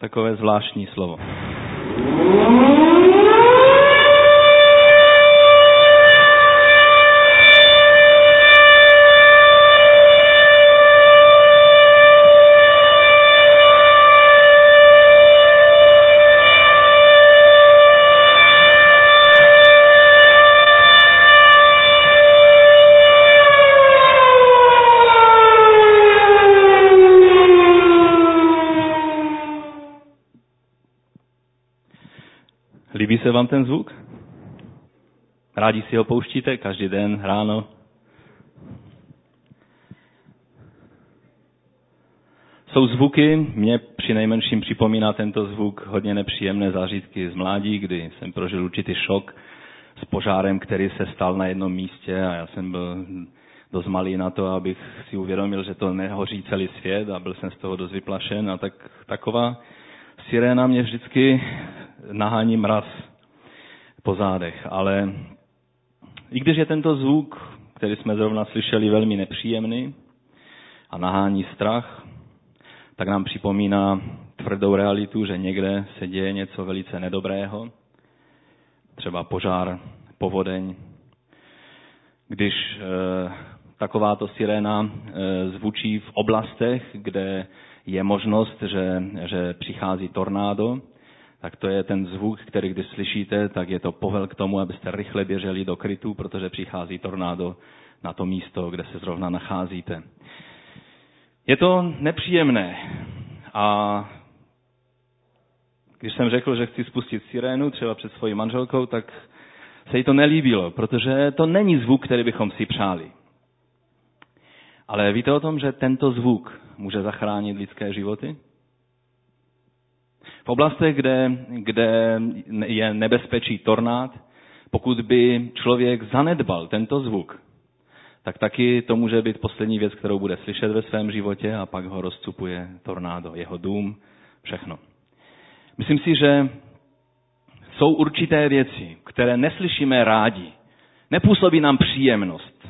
Takové zvláštní slovo. Vám ten zvuk? Rádi si ho pouštíte každý den ráno? Jsou zvuky, mě při nejmenším připomíná tento zvuk hodně nepříjemné zážitky z mládí, kdy jsem prožil určitý šok s požárem, který se stal na jednom místě a já jsem byl dost malý na to, abych si uvědomil, že to nehoří celý svět a byl jsem z toho dost vyplašen a tak, taková siréna mě vždycky nahání mraz po zádech. Ale i když je tento zvuk, který jsme zrovna slyšeli, velmi nepříjemný a nahání strach, tak nám připomíná tvrdou realitu, že někde se děje něco velice nedobrého, třeba požár, povodeň. Když e, takováto siréna e, zvučí v oblastech, kde je možnost, že, že přichází tornádo, tak to je ten zvuk, který když slyšíte, tak je to povel k tomu, abyste rychle běželi do krytu, protože přichází tornádo na to místo, kde se zrovna nacházíte. Je to nepříjemné a když jsem řekl, že chci spustit sirénu třeba před svojí manželkou, tak se jí to nelíbilo, protože to není zvuk, který bychom si přáli. Ale víte o tom, že tento zvuk může zachránit lidské životy? V oblastech, kde, kde je nebezpečí tornád, pokud by člověk zanedbal tento zvuk, tak taky to může být poslední věc, kterou bude slyšet ve svém životě a pak ho rozcupuje tornádo, jeho dům, všechno. Myslím si, že jsou určité věci, které neslyšíme rádi. Nepůsobí nám příjemnost.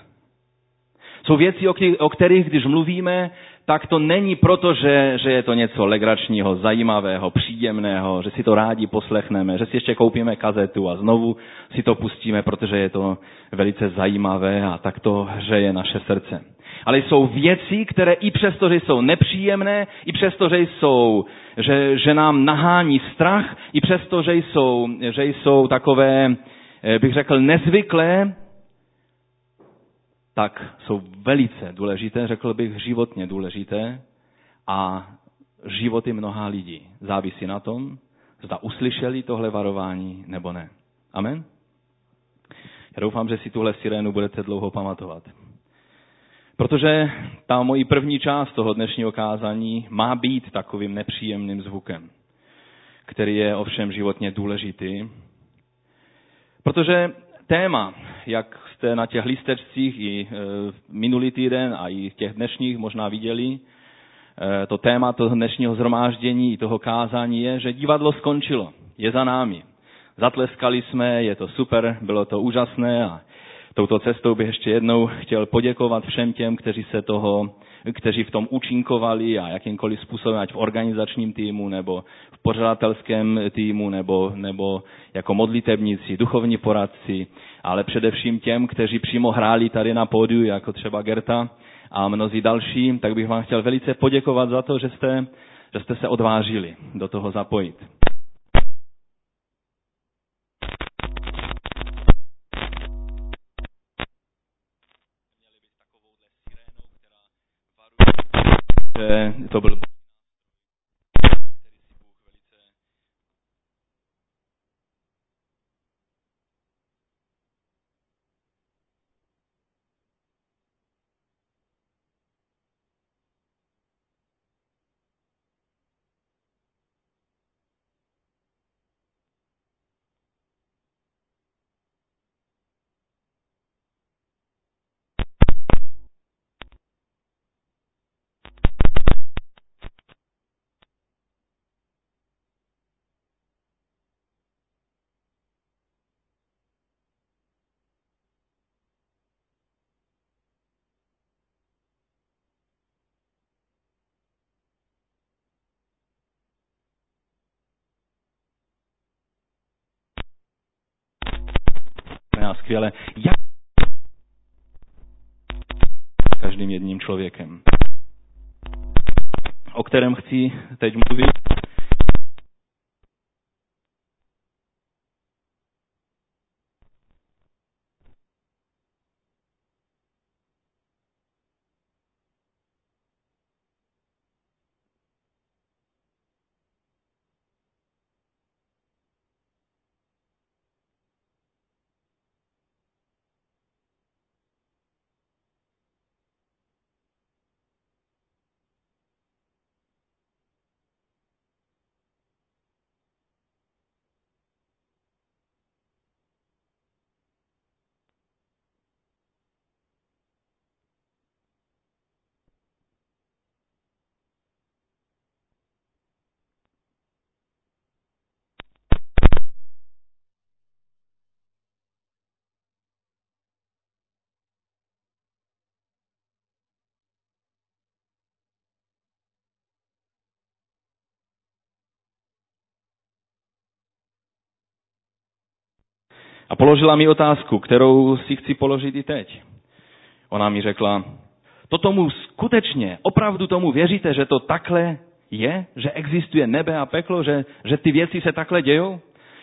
Jsou věci, o kterých, když mluvíme, tak to není proto, že, že je to něco legračního, zajímavého, příjemného, že si to rádi poslechneme, že si ještě koupíme kazetu a znovu si to pustíme, protože je to velice zajímavé a tak to hřeje naše srdce. Ale jsou věci, které i přesto, že jsou nepříjemné, i přesto, že jsou, že, že nám nahání strach, i přesto, že jsou, že jsou takové, eh, bych řekl, nezvyklé, tak jsou velice důležité, řekl bych životně důležité a životy mnoha lidí závisí na tom, zda uslyšeli tohle varování nebo ne. Amen? Já doufám, že si tuhle sirénu budete dlouho pamatovat. Protože ta mojí první část toho dnešního kázání má být takovým nepříjemným zvukem, který je ovšem životně důležitý. Protože téma, jak jste na těch listečcích i e, minulý týden a i těch dnešních možná viděli, e, to téma toho dnešního zhromáždění i toho kázání je, že divadlo skončilo, je za námi. Zatleskali jsme, je to super, bylo to úžasné a touto cestou bych ještě jednou chtěl poděkovat všem těm, kteří se toho, kteří v tom účinkovali a jakýmkoliv způsobem, ať v organizačním týmu nebo v pořadatelském týmu nebo, nebo jako modlitebníci, duchovní poradci, ale především těm, kteří přímo hráli tady na pódiu, jako třeba Gerta a mnozí další, tak bych vám chtěl velice poděkovat za to, že jste, že jste se odvážili do toho zapojit. To a skvěle, jak každým jedním člověkem, o kterém chci teď mluvit, A položila mi otázku, kterou si chci položit i teď. Ona mi řekla, to tomu skutečně, opravdu tomu věříte, že to takhle je? Že existuje nebe a peklo? Že, že ty věci se takhle dějou?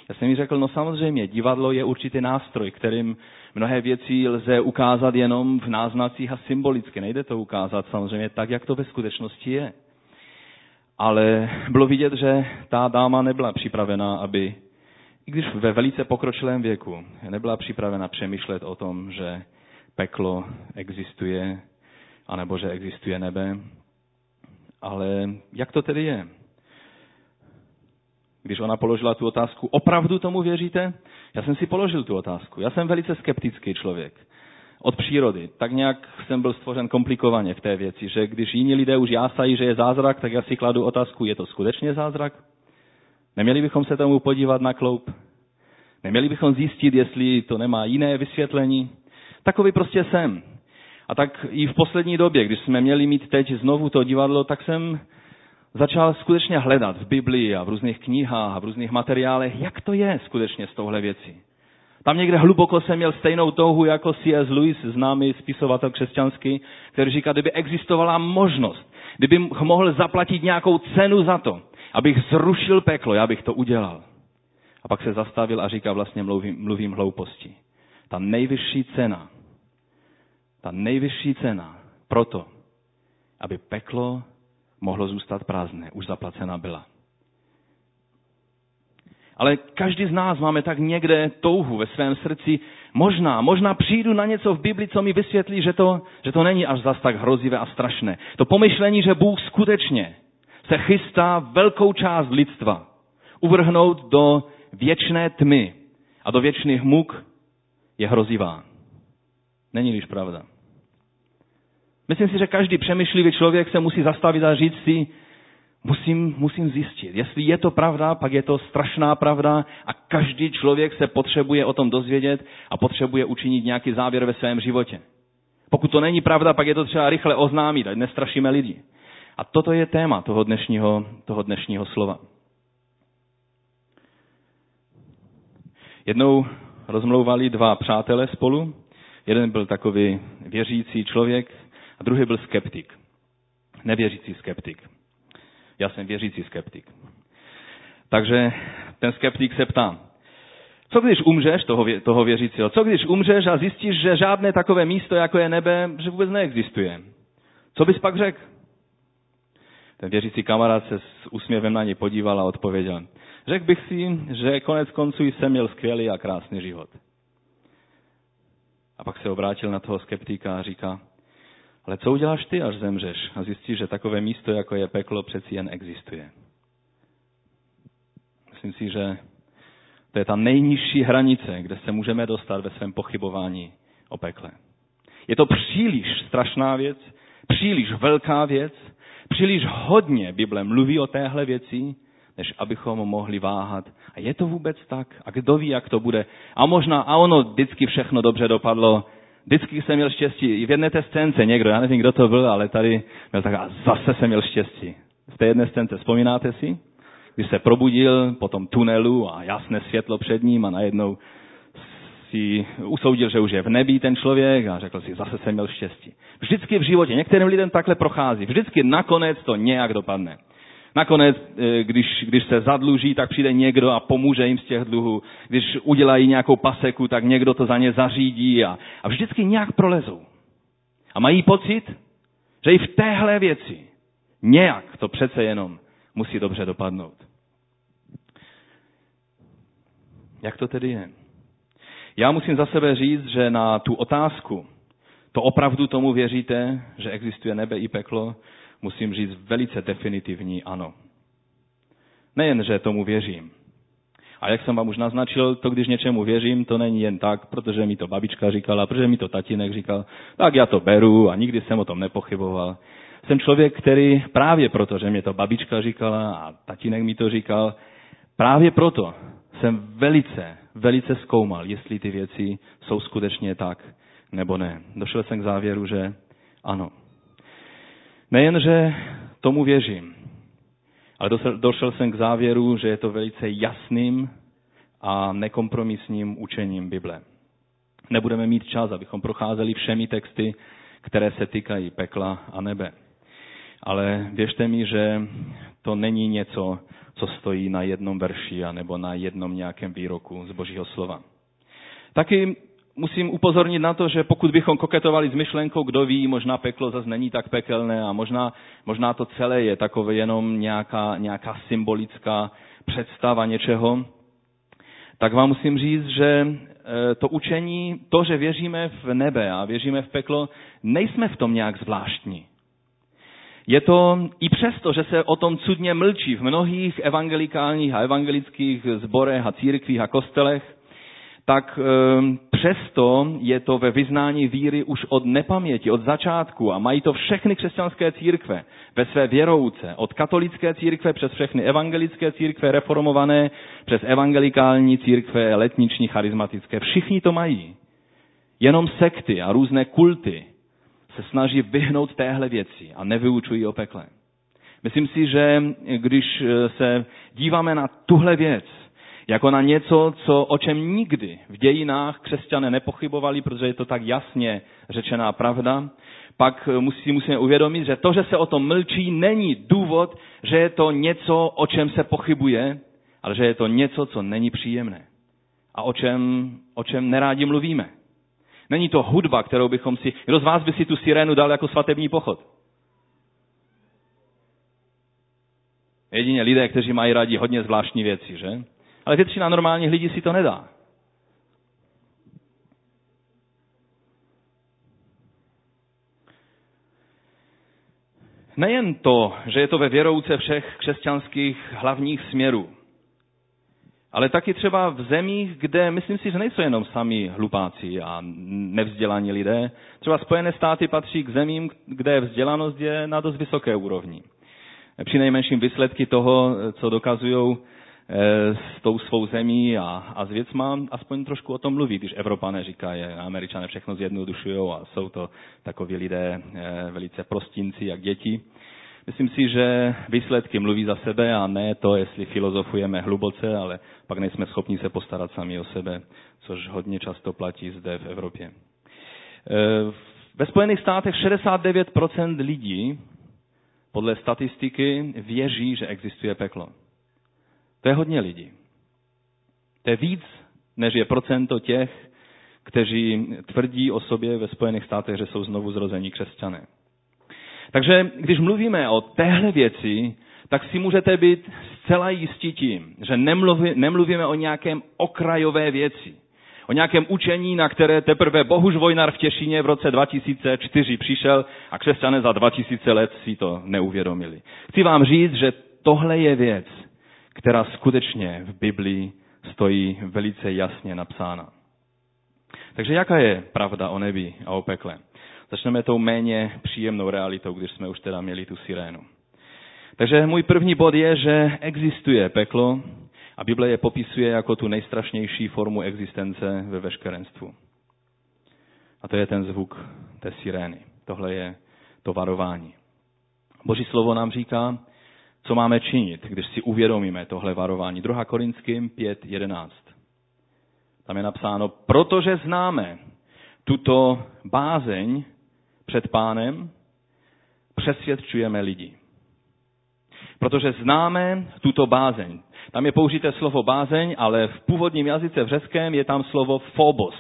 Já jsem mi řekl, no samozřejmě, divadlo je určitý nástroj, kterým mnohé věci lze ukázat jenom v náznacích a symbolicky. Nejde to ukázat samozřejmě tak, jak to ve skutečnosti je. Ale bylo vidět, že ta dáma nebyla připravená, aby i když ve velice pokročilém věku nebyla připravena přemýšlet o tom, že peklo existuje, anebo že existuje nebe. Ale jak to tedy je? Když ona položila tu otázku, opravdu tomu věříte? Já jsem si položil tu otázku. Já jsem velice skeptický člověk. Od přírody. Tak nějak jsem byl stvořen komplikovaně v té věci, že když jiní lidé už jásají, že je zázrak, tak já si kladu otázku, je to skutečně zázrak? Neměli bychom se tomu podívat na kloup? Neměli bychom zjistit, jestli to nemá jiné vysvětlení? Takový prostě jsem. A tak i v poslední době, když jsme měli mít teď znovu to divadlo, tak jsem začal skutečně hledat v Biblii a v různých knihách a v různých materiálech, jak to je skutečně s touhle věcí. Tam někde hluboko jsem měl stejnou touhu jako C.S. Lewis, známý spisovatel křesťanský, který říká, kdyby existovala možnost, kdyby mohl zaplatit nějakou cenu za to, abych zrušil peklo, já bych to udělal. A pak se zastavil a říká, vlastně mluvím, mluvím hlouposti. Ta nejvyšší cena, ta nejvyšší cena proto, aby peklo mohlo zůstat prázdné, už zaplacena byla. Ale každý z nás máme tak někde touhu ve svém srdci. Možná, možná přijdu na něco v Bibli, co mi vysvětlí, že to, že to není až zas tak hrozivé a strašné. To pomyšlení, že Bůh skutečně se chystá velkou část lidstva uvrhnout do věčné tmy a do věčných muk je hrozivá. Není-liž pravda. Myslím si, že každý přemýšlivý člověk se musí zastavit a říct si, musím, musím zjistit. Jestli je to pravda, pak je to strašná pravda a každý člověk se potřebuje o tom dozvědět a potřebuje učinit nějaký závěr ve svém životě. Pokud to není pravda, pak je to třeba rychle oznámit, ať nestrašíme lidi. A toto je téma toho dnešního, toho dnešního slova. Jednou rozmlouvali dva přátelé spolu. Jeden byl takový věřící člověk a druhý byl skeptik. Nevěřící skeptik. Já jsem věřící skeptik. Takže ten skeptik se ptá, co když umřeš, toho, toho věřícího, co když umřeš a zjistíš, že žádné takové místo, jako je nebe, že vůbec neexistuje? Co bys pak řekl? Ten věřící kamarád se s úsměvem na ně podíval a odpověděl, Řekl bych si, že konec konců jsem měl skvělý a krásný život. A pak se obrátil na toho skeptika a říká, ale co uděláš ty, až zemřeš a zjistíš, že takové místo, jako je peklo, přeci jen existuje. Myslím si, že to je ta nejnižší hranice, kde se můžeme dostat ve svém pochybování o pekle. Je to příliš strašná věc, příliš velká věc, příliš hodně Bible mluví o téhle věci, než abychom mohli váhat. A je to vůbec tak? A kdo ví, jak to bude? A možná, a ono vždycky všechno dobře dopadlo. Vždycky jsem měl štěstí. I v jedné té scénce někdo, já nevím, kdo to byl, ale tady měl tak a zase jsem měl štěstí. V té jedné scénce vzpomínáte si? Když se probudil po tom tunelu a jasné světlo před ním a najednou si usoudil, že už je v nebi ten člověk a řekl si, zase jsem měl štěstí. Vždycky v životě, některým lidem takhle prochází, vždycky nakonec to nějak dopadne. Nakonec, eh, když, když se zadluží, tak přijde někdo a pomůže jim z těch dluhů. Když udělají nějakou paseku, tak někdo to za ně zařídí a, a vždycky nějak prolezou. A mají pocit, že i v téhle věci nějak to přece jenom musí dobře dopadnout. Jak to tedy je? Já musím za sebe říct, že na tu otázku, to opravdu tomu věříte, že existuje nebe i peklo, musím říct velice definitivní ano. Nejen, že tomu věřím. A jak jsem vám už naznačil, to když něčemu věřím, to není jen tak, protože mi to babička říkala, protože mi to tatínek říkal, tak já to beru a nikdy jsem o tom nepochyboval. Jsem člověk, který právě proto, že mě to babička říkala a tatínek mi to říkal, právě proto jsem velice, velice zkoumal, jestli ty věci jsou skutečně tak nebo ne. Došel jsem k závěru, že ano. Nejen, že tomu věřím, ale došel jsem k závěru, že je to velice jasným a nekompromisním učením Bible. Nebudeme mít čas, abychom procházeli všemi texty, které se týkají pekla a nebe. Ale věřte mi, že to není něco, co stojí na jednom verši nebo na jednom nějakém výroku z Božího slova. Taky musím upozornit na to, že pokud bychom koketovali s myšlenkou, kdo ví, možná peklo zase není tak pekelné a možná, možná to celé je takové jenom nějaká, nějaká symbolická představa něčeho, tak vám musím říct, že e, to učení, to, že věříme v nebe a věříme v peklo, nejsme v tom nějak zvláštní. Je to i přesto, že se o tom cudně mlčí v mnohých evangelikálních a evangelických zborech a církvích a kostelech, tak ehm, přesto je to ve vyznání víry už od nepaměti, od začátku a mají to všechny křesťanské církve ve své věrouce, od katolické církve přes všechny evangelické církve reformované, přes evangelikální církve letniční charismatické. Všichni to mají. Jenom sekty a různé kulty se snaží vyhnout téhle věci a nevyučují o pekle. Myslím si, že když se díváme na tuhle věc, jako na něco, co, o čem nikdy v dějinách křesťané nepochybovali, protože je to tak jasně řečená pravda, pak musí, musíme uvědomit, že to, že se o tom mlčí, není důvod, že je to něco, o čem se pochybuje, ale že je to něco, co není příjemné a o čem, o čem nerádi mluvíme. Není to hudba, kterou bychom si... Kdo z vás by si tu sirénu dal jako svatební pochod? Jedině lidé, kteří mají rádi hodně zvláštní věci, že? Ale většina normálních lidí si to nedá. Nejen to, že je to ve věrouce všech křesťanských hlavních směrů, ale taky třeba v zemích, kde myslím si, že nejsou jenom sami hlupáci a nevzdělaní lidé. Třeba Spojené státy patří k zemím, kde vzdělanost je na dost vysoké úrovni. Při nejmenším výsledky toho, co dokazují eh, s tou svou zemí a, a s věcma, aspoň trošku o tom mluví, když Evropané říkají, američané všechno zjednodušují a jsou to takoví lidé eh, velice prostinci, jak děti. Myslím si, že výsledky mluví za sebe a ne to, jestli filozofujeme hluboce, ale pak nejsme schopni se postarat sami o sebe, což hodně často platí zde v Evropě. E, ve Spojených státech 69% lidí podle statistiky věří, že existuje peklo. To je hodně lidí. To je víc, než je procento těch, kteří tvrdí o sobě ve Spojených státech, že jsou znovu zrození křesťané. Takže když mluvíme o téhle věci, tak si můžete být zcela jistí tím, že nemluví, nemluvíme o nějakém okrajové věci. O nějakém učení, na které teprve Bohuž Vojnar v Těšíně v roce 2004 přišel a křesťané za 2000 let si to neuvědomili. Chci vám říct, že tohle je věc, která skutečně v Biblii stojí velice jasně napsána. Takže jaká je pravda o nebi a o pekle? Začneme tou méně příjemnou realitou, když jsme už teda měli tu sirénu. Takže můj první bod je, že existuje peklo a Bible je popisuje jako tu nejstrašnější formu existence ve veškerenstvu. A to je ten zvuk té sirény. Tohle je to varování. Boží slovo nám říká, co máme činit, když si uvědomíme tohle varování. 2. Korinským 5.11. Tam je napsáno, protože známe tuto bázeň před pánem, přesvědčujeme lidi. Protože známe tuto bázeň. Tam je použité slovo bázeň, ale v původním jazyce v řeckém je tam slovo phobos.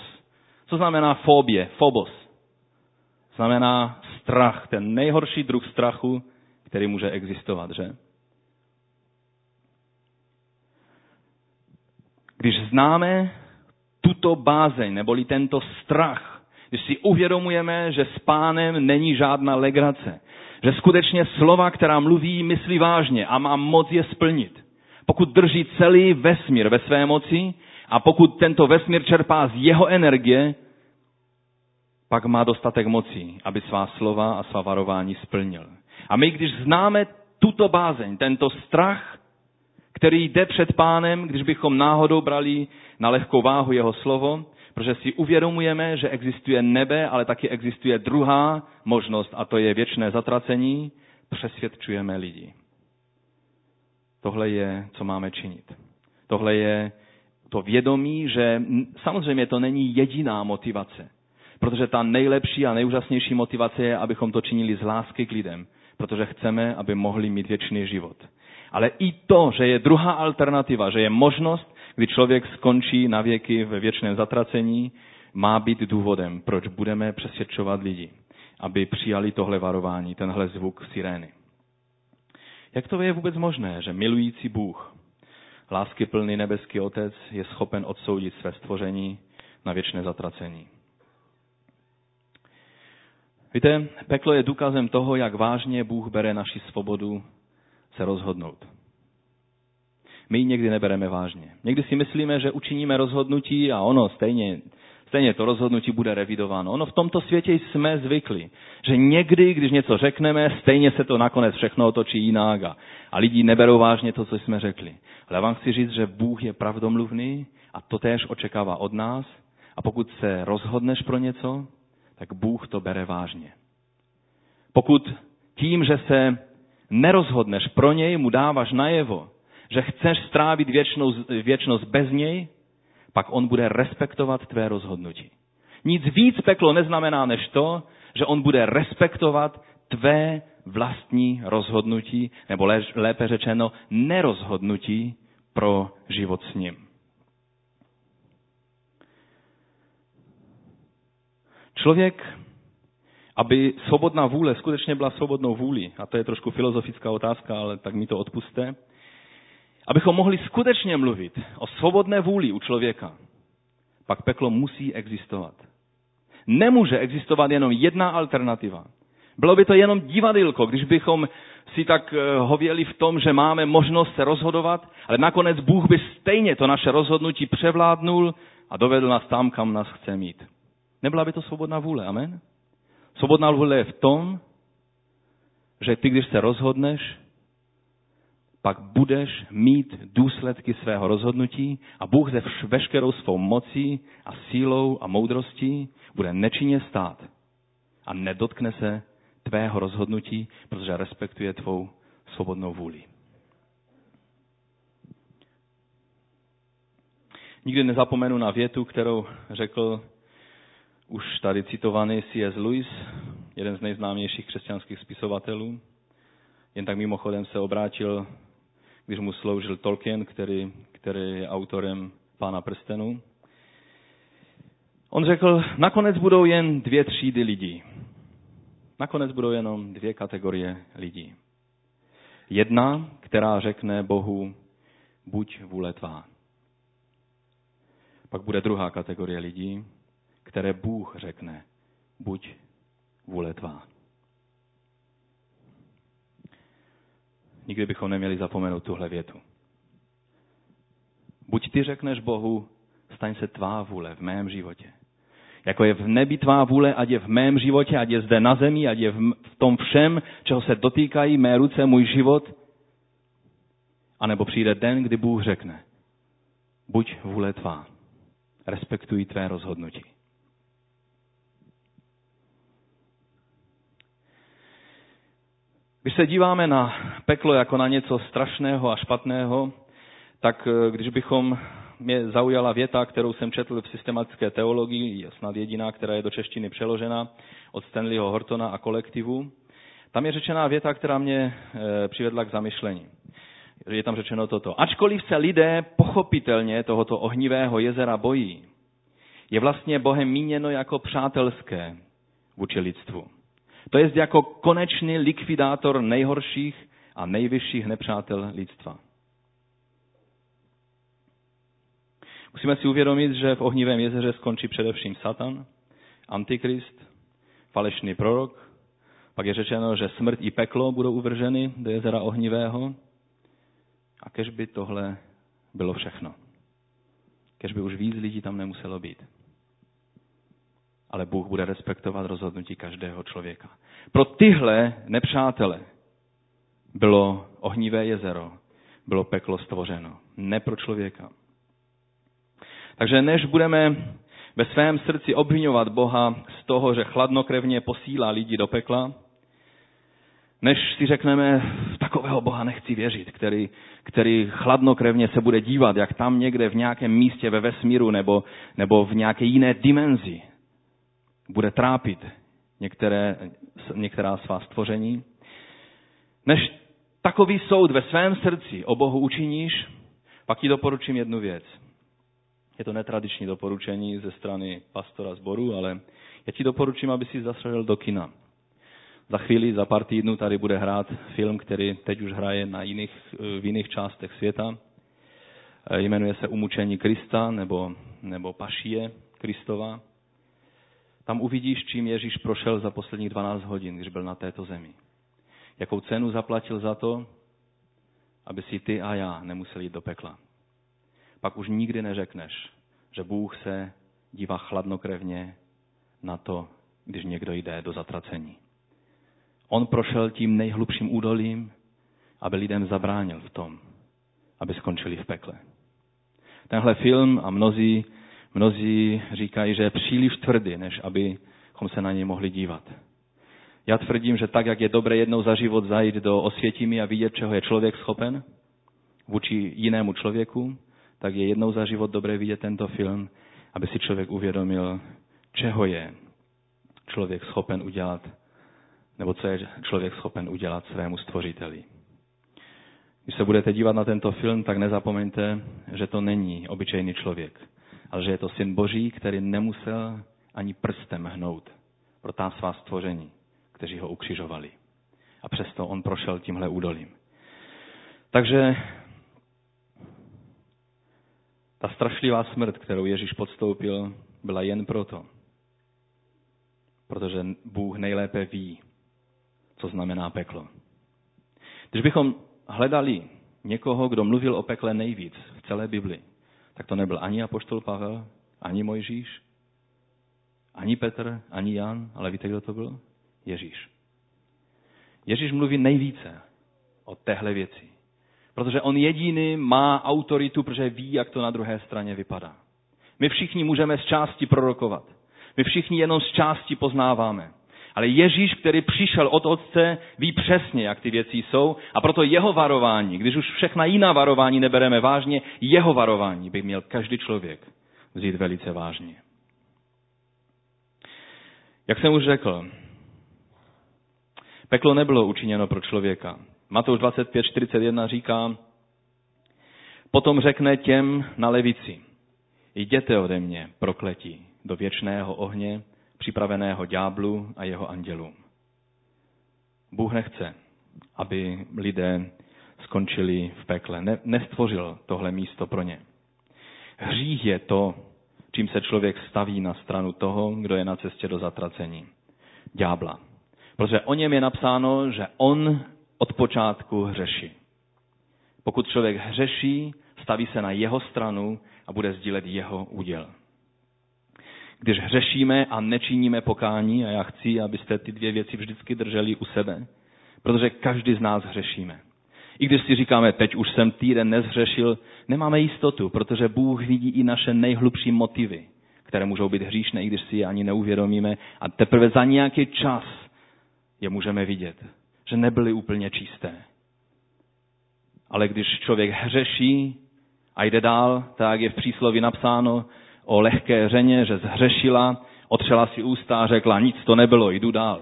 Co znamená fobie? Phobos. Znamená strach, ten nejhorší druh strachu, který může existovat, že? Když známe tuto bázeň, neboli tento strach, když si uvědomujeme, že s pánem není žádná legrace, že skutečně slova, která mluví, myslí vážně a má moc je splnit. Pokud drží celý vesmír ve své moci a pokud tento vesmír čerpá z jeho energie, pak má dostatek moci, aby svá slova a svá varování splnil. A my, když známe tuto bázeň, tento strach, který jde před pánem, když bychom náhodou brali na lehkou váhu jeho slovo, protože si uvědomujeme, že existuje nebe, ale taky existuje druhá možnost, a to je věčné zatracení, přesvědčujeme lidi. Tohle je, co máme činit. Tohle je to vědomí, že samozřejmě to není jediná motivace. Protože ta nejlepší a nejúžasnější motivace je, abychom to činili z lásky k lidem. Protože chceme, aby mohli mít věčný život. Ale i to, že je druhá alternativa, že je možnost, kdy člověk skončí na věky ve věčném zatracení, má být důvodem, proč budeme přesvědčovat lidi, aby přijali tohle varování, tenhle zvuk sirény. Jak to je vůbec možné, že milující Bůh, lásky plný nebeský Otec, je schopen odsoudit své stvoření na věčné zatracení? Víte, peklo je důkazem toho, jak vážně Bůh bere naši svobodu se rozhodnout. My ji někdy nebereme vážně. Někdy si myslíme, že učiníme rozhodnutí a ono stejně, stejně to rozhodnutí bude revidováno. Ono v tomto světě jsme zvykli, že někdy, když něco řekneme, stejně se to nakonec všechno otočí jinak a, a lidi neberou vážně to, co jsme řekli. Ale vám chci říct, že Bůh je pravdomluvný a to též očekává od nás. A pokud se rozhodneš pro něco, tak Bůh to bere vážně. Pokud tím, že se nerozhodneš pro něj, mu dáváš najevo, že chceš strávit věčnost, věčnost bez něj, pak on bude respektovat tvé rozhodnutí. Nic víc peklo neznamená než to, že on bude respektovat tvé vlastní rozhodnutí, nebo lépe řečeno nerozhodnutí pro život s ním. Člověk, aby svobodná vůle skutečně byla svobodnou vůli, a to je trošku filozofická otázka, ale tak mi to odpuste, abychom mohli skutečně mluvit o svobodné vůli u člověka, pak peklo musí existovat. Nemůže existovat jenom jedna alternativa. Bylo by to jenom divadilko, když bychom si tak eh, hověli v tom, že máme možnost se rozhodovat, ale nakonec Bůh by stejně to naše rozhodnutí převládnul a dovedl nás tam, kam nás chce mít. Nebyla by to svobodná vůle, amen? Svobodná vůle je v tom, že ty, když se rozhodneš, pak budeš mít důsledky svého rozhodnutí a Bůh ze veškerou svou mocí a sílou a moudrostí bude nečinně stát a nedotkne se tvého rozhodnutí, protože respektuje tvou svobodnou vůli. Nikdy nezapomenu na větu, kterou řekl už tady citovaný C.S. Lewis, jeden z nejznámějších křesťanských spisovatelů. Jen tak mimochodem se obrátil když mu sloužil Tolkien, který, který je autorem Pána prstenů. On řekl, nakonec budou jen dvě třídy lidí. Nakonec budou jenom dvě kategorie lidí. Jedna, která řekne Bohu, buď vůle tvá. Pak bude druhá kategorie lidí, které Bůh řekne, buď vůle tvá. Nikdy bychom neměli zapomenout tuhle větu. Buď ty řekneš Bohu, staň se tvá vůle v mém životě. Jako je v nebi tvá vůle, ať je v mém životě, ať je zde na zemi, ať je v tom všem, čeho se dotýkají mé ruce, můj život. A nebo přijde den, kdy Bůh řekne, buď vůle tvá, respektuj tvé rozhodnutí. Když se díváme na peklo jako na něco strašného a špatného, tak eh, když bychom mě zaujala věta, kterou jsem četl v systematické teologii, je snad jediná, která je do češtiny přeložena, od Stanleyho Hortona a kolektivu. Tam je řečená věta, která mě e, přivedla k zamyšlení. Je tam řečeno toto. Ačkoliv se lidé pochopitelně tohoto ohnivého jezera bojí, je vlastně Bohem míněno jako přátelské vůči lidstvu. To je jako konečný likvidátor nejhorších a nejvyšších nepřátel lidstva. Musíme si uvědomit, že v ohnivém jezeře skončí především Satan, Antikrist, falešný prorok, pak je řečeno, že smrt i peklo budou uvrženy do jezera ohnivého. A kež by tohle bylo všechno. Kež by už víc lidí tam nemuselo být. Ale Bůh bude respektovat rozhodnutí každého člověka. Pro tyhle nepřátele bylo ohnivé jezero, bylo peklo stvořeno. Ne pro člověka. Takže než budeme ve svém srdci obvinovat Boha z toho, že chladnokrevně posílá lidi do pekla, než si řekneme, v takového Boha nechci věřit, který, který chladnokrevně se bude dívat, jak tam někde v nějakém místě ve vesmíru nebo, nebo v nějaké jiné dimenzi bude trápit některé, některá svá stvoření. Než takový soud ve svém srdci o Bohu učiníš, pak ti doporučím jednu věc. Je to netradiční doporučení ze strany pastora zboru, ale já ti doporučím, aby si zašel do kina. Za chvíli, za pár týdnů tady bude hrát film, který teď už hraje na jiných, v jiných částech světa. Jmenuje se Umučení Krista nebo, nebo Pašie Kristova. Tam uvidíš, čím Ježíš prošel za posledních 12 hodin, když byl na této zemi. Jakou cenu zaplatil za to, aby si ty a já nemuseli jít do pekla. Pak už nikdy neřekneš, že Bůh se dívá chladnokrevně na to, když někdo jde do zatracení. On prošel tím nejhlubším údolím, aby lidem zabránil v tom, aby skončili v pekle. Tenhle film a mnozí, mnozí říkají, že je příliš tvrdý, než abychom se na něj mohli dívat. Já tvrdím, že tak, jak je dobré jednou za život zajít do osvětimi a vidět, čeho je člověk schopen vůči jinému člověku, tak je jednou za život dobré vidět tento film, aby si člověk uvědomil, čeho je člověk schopen udělat nebo co je člověk schopen udělat svému stvořiteli. Když se budete dívat na tento film, tak nezapomeňte, že to není obyčejný člověk, ale že je to syn Boží, který nemusel ani prstem hnout pro ta svá stvoření, kteří ho ukřižovali. A přesto on prošel tímhle údolím. Takže ta strašlivá smrt, kterou Ježíš podstoupil, byla jen proto, protože Bůh nejlépe ví, co znamená peklo. Když bychom hledali někoho, kdo mluvil o pekle nejvíc v celé Bibli, tak to nebyl ani apoštol Pavel, ani Mojžíš, ani Petr, ani Jan, ale víte, kdo to byl? Ježíš. Ježíš mluví nejvíce o téhle věci. Protože on jediný má autoritu, protože ví, jak to na druhé straně vypadá. My všichni můžeme z části prorokovat. My všichni jenom z části poznáváme. Ale Ježíš, který přišel od Otce, ví přesně, jak ty věci jsou a proto jeho varování, když už všechna jiná varování nebereme vážně, jeho varování by měl každý člověk vzít velice vážně. Jak jsem už řekl, peklo nebylo učiněno pro člověka. Matouš 25.41 říká, potom řekne těm na levici, jděte ode mě, prokletí, do věčného ohně, připraveného ďáblu a jeho andělům. Bůh nechce, aby lidé skončili v pekle. Ne, nestvořil tohle místo pro ně. Hřích je to, čím se člověk staví na stranu toho, kdo je na cestě do zatracení. Ďábla. Protože o něm je napsáno, že on od počátku hřeší. Pokud člověk hřeší, staví se na jeho stranu a bude sdílet jeho úděl když hřešíme a nečiníme pokání, a já chci, abyste ty dvě věci vždycky drželi u sebe, protože každý z nás hřešíme. I když si říkáme, teď už jsem týden nezhřešil, nemáme jistotu, protože Bůh vidí i naše nejhlubší motivy, které můžou být hříšné, i když si je ani neuvědomíme. A teprve za nějaký čas je můžeme vidět, že nebyly úplně čisté. Ale když člověk hřeší A jde dál, tak je v přísloví napsáno o lehké řeně, že zhřešila, otřela si ústa a řekla, nic to nebylo, jdu dál.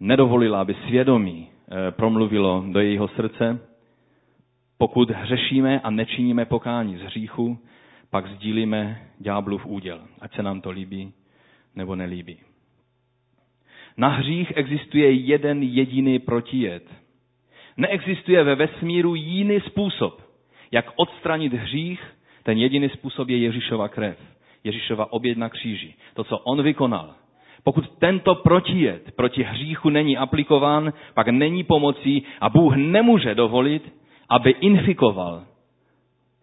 Nedovolila, aby svědomí eh, promluvilo do jejího srdce. Pokud hřešíme a nečiníme pokání z hříchu, pak sdílíme ďáblův úděl, ať se nám to líbí nebo nelíbí. Na hřích existuje jeden jediný protijed. Neexistuje ve vesmíru jiný způsob, jak odstranit hřích, ten jediný způsob je Ježíšova krev. Ježíšova oběd na kříži. To, co on vykonal. Pokud tento protijed proti hříchu není aplikován, pak není pomocí a Bůh nemůže dovolit, aby infikoval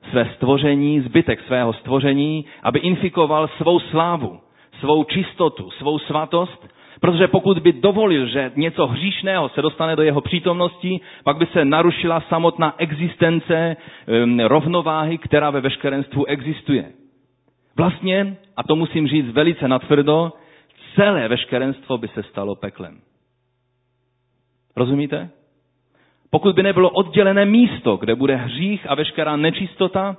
své stvoření, zbytek svého stvoření, aby infikoval svou slávu, svou čistotu, svou svatost, protože pokud by dovolil, že něco hříšného se dostane do jeho přítomnosti, pak by se narušila samotná existence rovnováhy, která ve veškerenstvu existuje. Vlastně, a to musím říct velice natvrdo, celé veškerenstvo by se stalo peklem. Rozumíte? Pokud by nebylo oddělené místo, kde bude hřích a veškerá nečistota,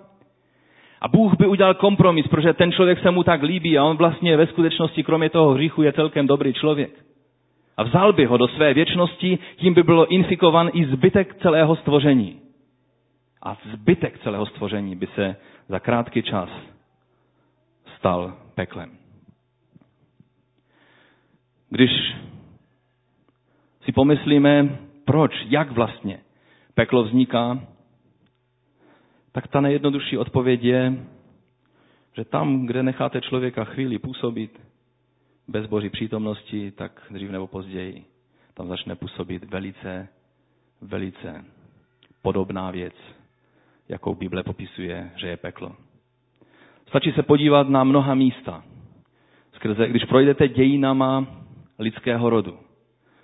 a Bůh by udělal kompromis, protože ten člověk se mu tak líbí a on vlastně ve skutečnosti kromě toho hříchu je celkem dobrý člověk. A vzal by ho do své věčnosti, tím by bylo infikovan i zbytek celého stvoření. A zbytek celého stvoření by se za krátký čas stal peklem. Když si pomyslíme, proč, jak vlastně peklo vzniká, tak ta nejjednodušší odpověď je, že tam, kde necháte člověka chvíli působit bez boží přítomnosti, tak dřív nebo později tam začne působit velice, velice podobná věc, jakou Bible popisuje, že je peklo. Stačí se podívat na mnoha místa. Skrze, když projdete dějinama lidského rodu,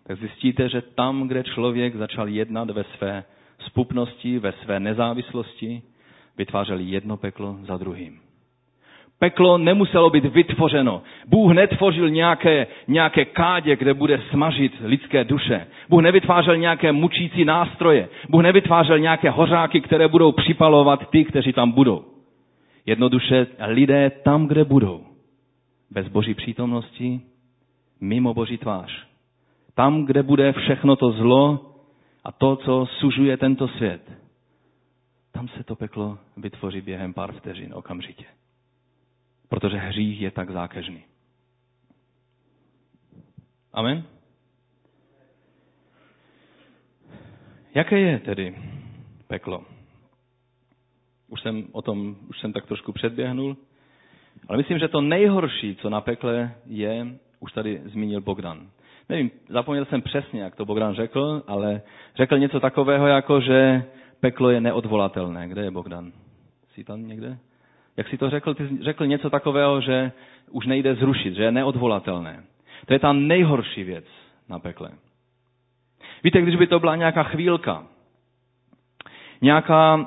tak zjistíte, že tam, kde člověk začal jednat ve své spupnosti, ve své nezávislosti, vytvářeli jedno peklo za druhým. Peklo nemuselo být vytvořeno. Bůh netvořil nějaké, nějaké kádě, kde bude smažit lidské duše. Bůh nevytvářel nějaké mučící nástroje. Bůh nevytvářel nějaké hořáky, které budou připalovat ty, kteří tam budou. Jednoduše lidé tam, kde budou. Bez boží přítomnosti, mimo boží tvář. Tam, kde bude všechno to zlo a to, co sužuje tento svět, tam se to peklo vytvoří během pár vteřin okamžitě. Protože hřích je tak zákežný. Amen? Jaké je tedy peklo? Už jsem o tom, už jsem tak trošku předběhnul. Ale myslím, že to nejhorší, co na pekle je, už tady zmínil Bogdan. Nevím, zapomněl jsem přesně, jak to Bogdan řekl, ale řekl něco takového, jako že peklo je neodvolatelné. Kde je Bogdan? Jsi tam někde? Jak si to řekl? Ty řekl něco takového, že už nejde zrušit, že je neodvolatelné. To je ta nejhorší věc na pekle. Víte, když by to byla nějaká chvílka, nějaká,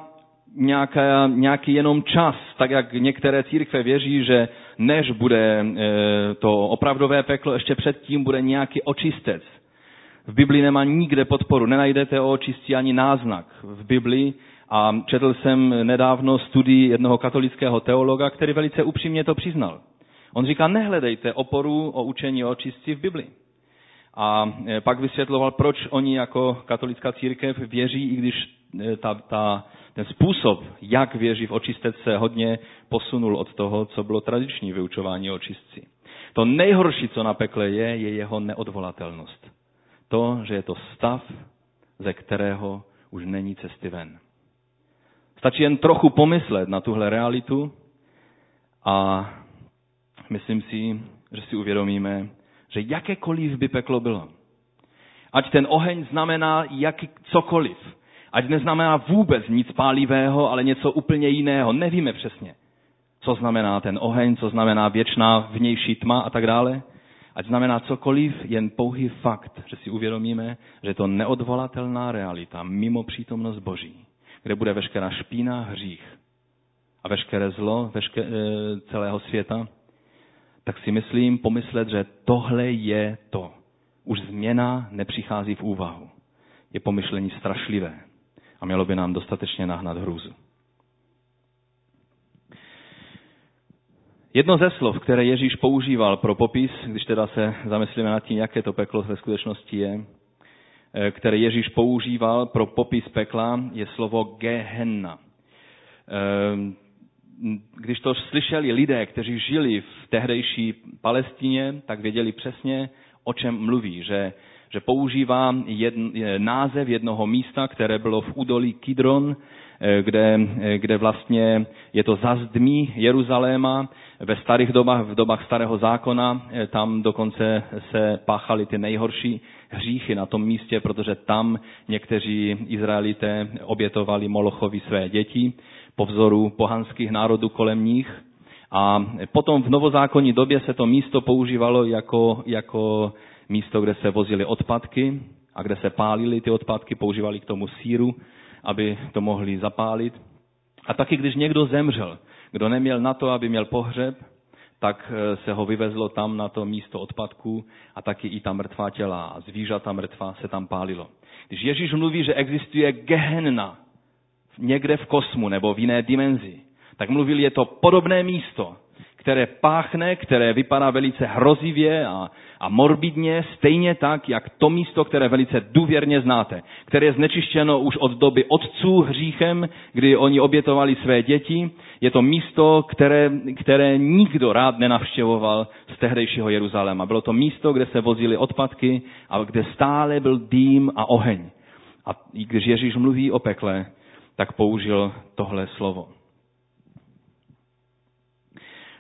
nějaká, nějaký jenom čas, tak jak některé církve věří, že než bude e, to opravdové peklo, ještě předtím bude nějaký očistec, v Biblii nemá nikde podporu, nenajdete o očistí ani náznak v Biblii. A četl jsem nedávno studii jednoho katolického teologa, který velice upřímně to přiznal. On říká, nehledejte oporu o učení o očistí v Biblii. A e, pak vysvětloval, proč oni jako katolická církev věří, i když e, ta, ta, ten způsob, jak věří v očistec, se hodně posunul od toho, co bylo tradiční vyučování o očistci. To nejhorší, co na pekle je, je jeho neodvolatelnost to, že je to stav, ze kterého už není cesty ven. Stačí jen trochu pomyslet na tuhle realitu a myslím si, že si uvědomíme, že jakékoliv by peklo bylo, ať ten oheň znamená jak, cokoliv, ať neznamená vůbec nic pálivého, ale něco úplně jiného, nevíme přesně, co znamená ten oheň, co znamená věčná vnější tma a tak dále, Ať znamená cokoliv, jen pouhý fakt, že si uvědomíme, že je to neodvolatelná realita mimo přítomnost Boží, kde bude veškerá špína, hřích a veškeré zlo veške, e, celého světa, tak si myslím pomyslet, že tohle je to. Už změna nepřichází v úvahu. Je pomyšlení strašlivé a mělo by nám dostatečně nahnat hrůzu. Jedno ze slov, které Ježíš používal pro popis, když teda se zamyslíme nad tím, jaké to peklo ve skutečnosti je, eh, které Ježíš používal pro popis pekla, je slovo Gehenna. Ehm, když to slyšeli lidé, kteří žili v tehdejší Palestině, tak věděli přesně, o čem mluví, že, že používá jedn, název jednoho místa, které bylo v údolí Kidron, eh, kde, eh, kde vlastně je to zazdmí Jeruzaléma. Ve starých dobách, v dobách starého zákona, eh, tam dokonce se páchaly ty nejhorší hříchy na tom místě, protože tam někteří Izraelité obětovali Molochovi své děti po vzoru pohanských národů kolem nich. A potom v novozákonní době se to místo používalo jako, jako místo, kde se vozily odpadky a kde se pálily ty odpadky, používali k tomu síru, aby to mohli zapálit. A taky, když někdo zemřel, kdo neměl na to, aby měl pohřeb, tak eh, se ho vyvezlo tam na to místo odpadků a taky i ta mrtvá těla a zvířata mrtvá se tam pálilo. Když Ježíš mluví, že existuje gehenna někde v kosmu nebo v jiné dimenzi, tak mluvil, je to podobné místo, které páchne, které vypadá velice hrozivě a, a morbidně, stejně tak, jak to místo, které velice důvěrně znáte, které je znečištěno už od doby otců hříchem, kdy oni obětovali své děti. Je to místo, které, které nikdo rád nenavštěvoval z tehdejšího Jeruzaléma. Bylo to místo, kde se vozily odpadky a kde stále byl dým a oheň. A když Ježíš mluví o pekle, tak použil tohle slovo.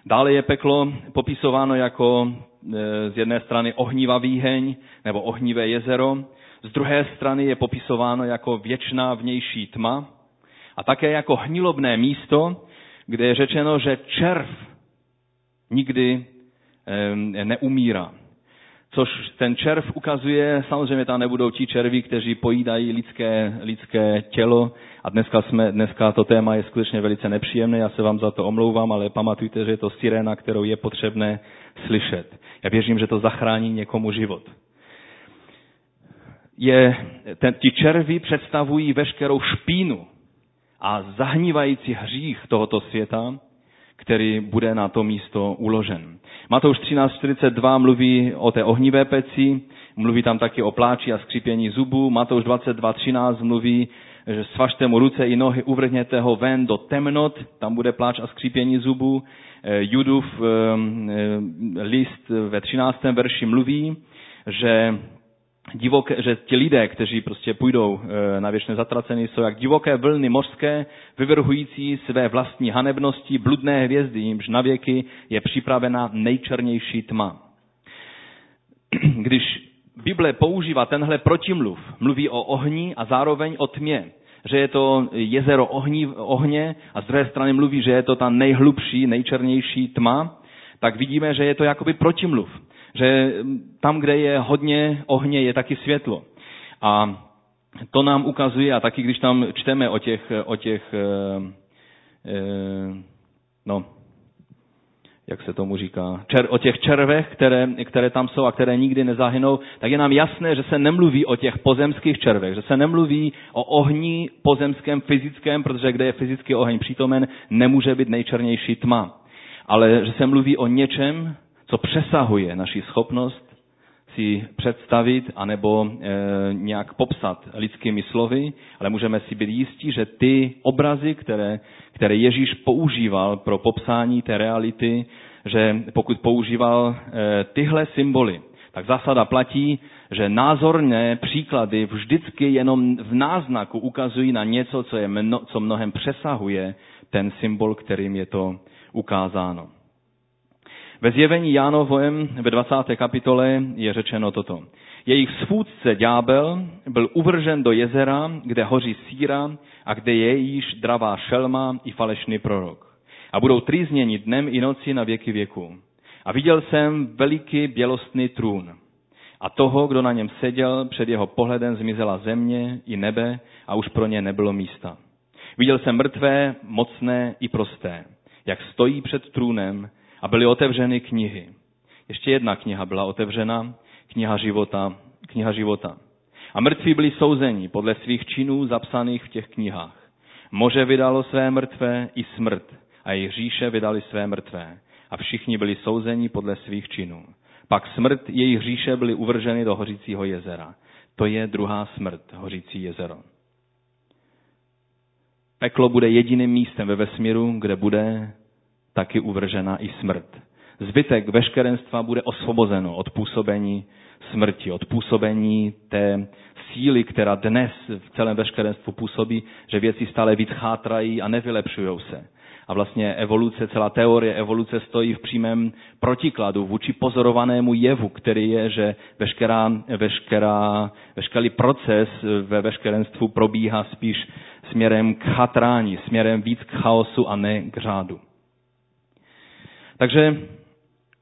Dále je peklo popisováno jako e, z jedné strany ohnivá výheň nebo ohnivé jezero, z druhé strany je popisováno jako věčná vnější tma a také jako hnilobné místo, kde je řečeno, že červ nikdy neumírá. Což ten červ ukazuje, samozřejmě tam nebudou ti červí, kteří pojídají lidské, lidské tělo. A dneska, jsme, dneska to téma je skutečně velice nepříjemné, já se vám za to omlouvám, ale pamatujte, že je to sirena, kterou je potřebné slyšet. Já věřím, že to zachrání někomu život. Je, ten, ti červí představují veškerou špínu a zahnívající hřích tohoto světa, který bude na to místo uložen. Matouš 13.42 mluví o té ohnivé peci, mluví tam taky o pláči a skřípění zubů. Matouš 22.13 mluví, že svažte mu ruce i nohy, uvrhněte ho ven do temnot, tam bude pláč a skřípění zubů. Eh, Judův eh, eh, list ve 13. verši mluví, že divoké, že ti lidé, kteří prostě půjdou e, na věčné zatraceny, jsou jak divoké vlny mořské, vyvrhující své vlastní hanebnosti, bludné hvězdy, jimž na věky je připravena nejčernější tma. Když Bible používá tenhle protimluv, mluví o ohni a zároveň o tmě, že je to jezero ohni, ohně a z druhé strany mluví, že je to ta nejhlubší, nejčernější tma, tak vidíme, že je to jakoby protimluv že tam, kde je hodně ohně, je taky světlo. A to nám ukazuje, a taky když tam čteme o těch, o těch eh, eh, no, jak se tomu říká, čer, o těch červech, které, které tam jsou a které nikdy nezahynou, tak je nám jasné, že se nemluví o těch pozemských červech, že se nemluví o ohni pozemském, fyzickém, protože kde je fyzický oheň přítomen, nemůže být nejčernější tma. Ale že se mluví o něčem, co přesahuje naši schopnost si představit anebo e, nějak popsat lidskými slovy, ale můžeme si být jistí, že ty obrazy, které, které Ježíš používal pro popsání té reality, že pokud používal e, tyhle symboly, tak zásada platí, že názorné příklady vždycky jenom v náznaku ukazují na něco, co, je mno, co mnohem přesahuje ten symbol, kterým je to ukázáno. Ve zjevení Jánovém ve 20. kapitole je řečeno toto. Jejich svůdce ďábel byl uvržen do jezera, kde hoří síra a kde je již dravá šelma i falešný prorok. A budou trýzněni dnem i noci na věky věku. A viděl jsem veliký bělostný trůn. A toho, kdo na něm seděl, před jeho pohledem zmizela země i nebe a už pro ně nebylo místa. Viděl jsem mrtvé, mocné i prosté, jak stojí před trůnem a byly otevřeny knihy. Ještě jedna kniha byla otevřena, kniha života, kniha života. A mrtví byli souzeni podle svých činů zapsaných v těch knihách. Moře vydalo své mrtvé i smrt a jejich říše vydali své mrtvé. a všichni byli souzeni podle svých činů. Pak smrt jejich hříše byly uvrženy do hořícího jezera. To je druhá smrt, hořící jezero. Peklo bude jediným místem ve vesmíru, kde bude taky uvržena i smrt. Zbytek veškerenstva bude osvobozeno od působení smrti, od působení té síly, která dnes v celém veškerenstvu působí, že věci stále víc chátrají a nevylepšují se. A vlastně evoluce, celá teorie evoluce stojí v přímém protikladu vůči pozorovanému jevu, který je, že veškerá, veškerá, veškerý proces ve veškerenstvu probíhá spíš směrem k chatrání, směrem víc k chaosu a ne k řádu. Takže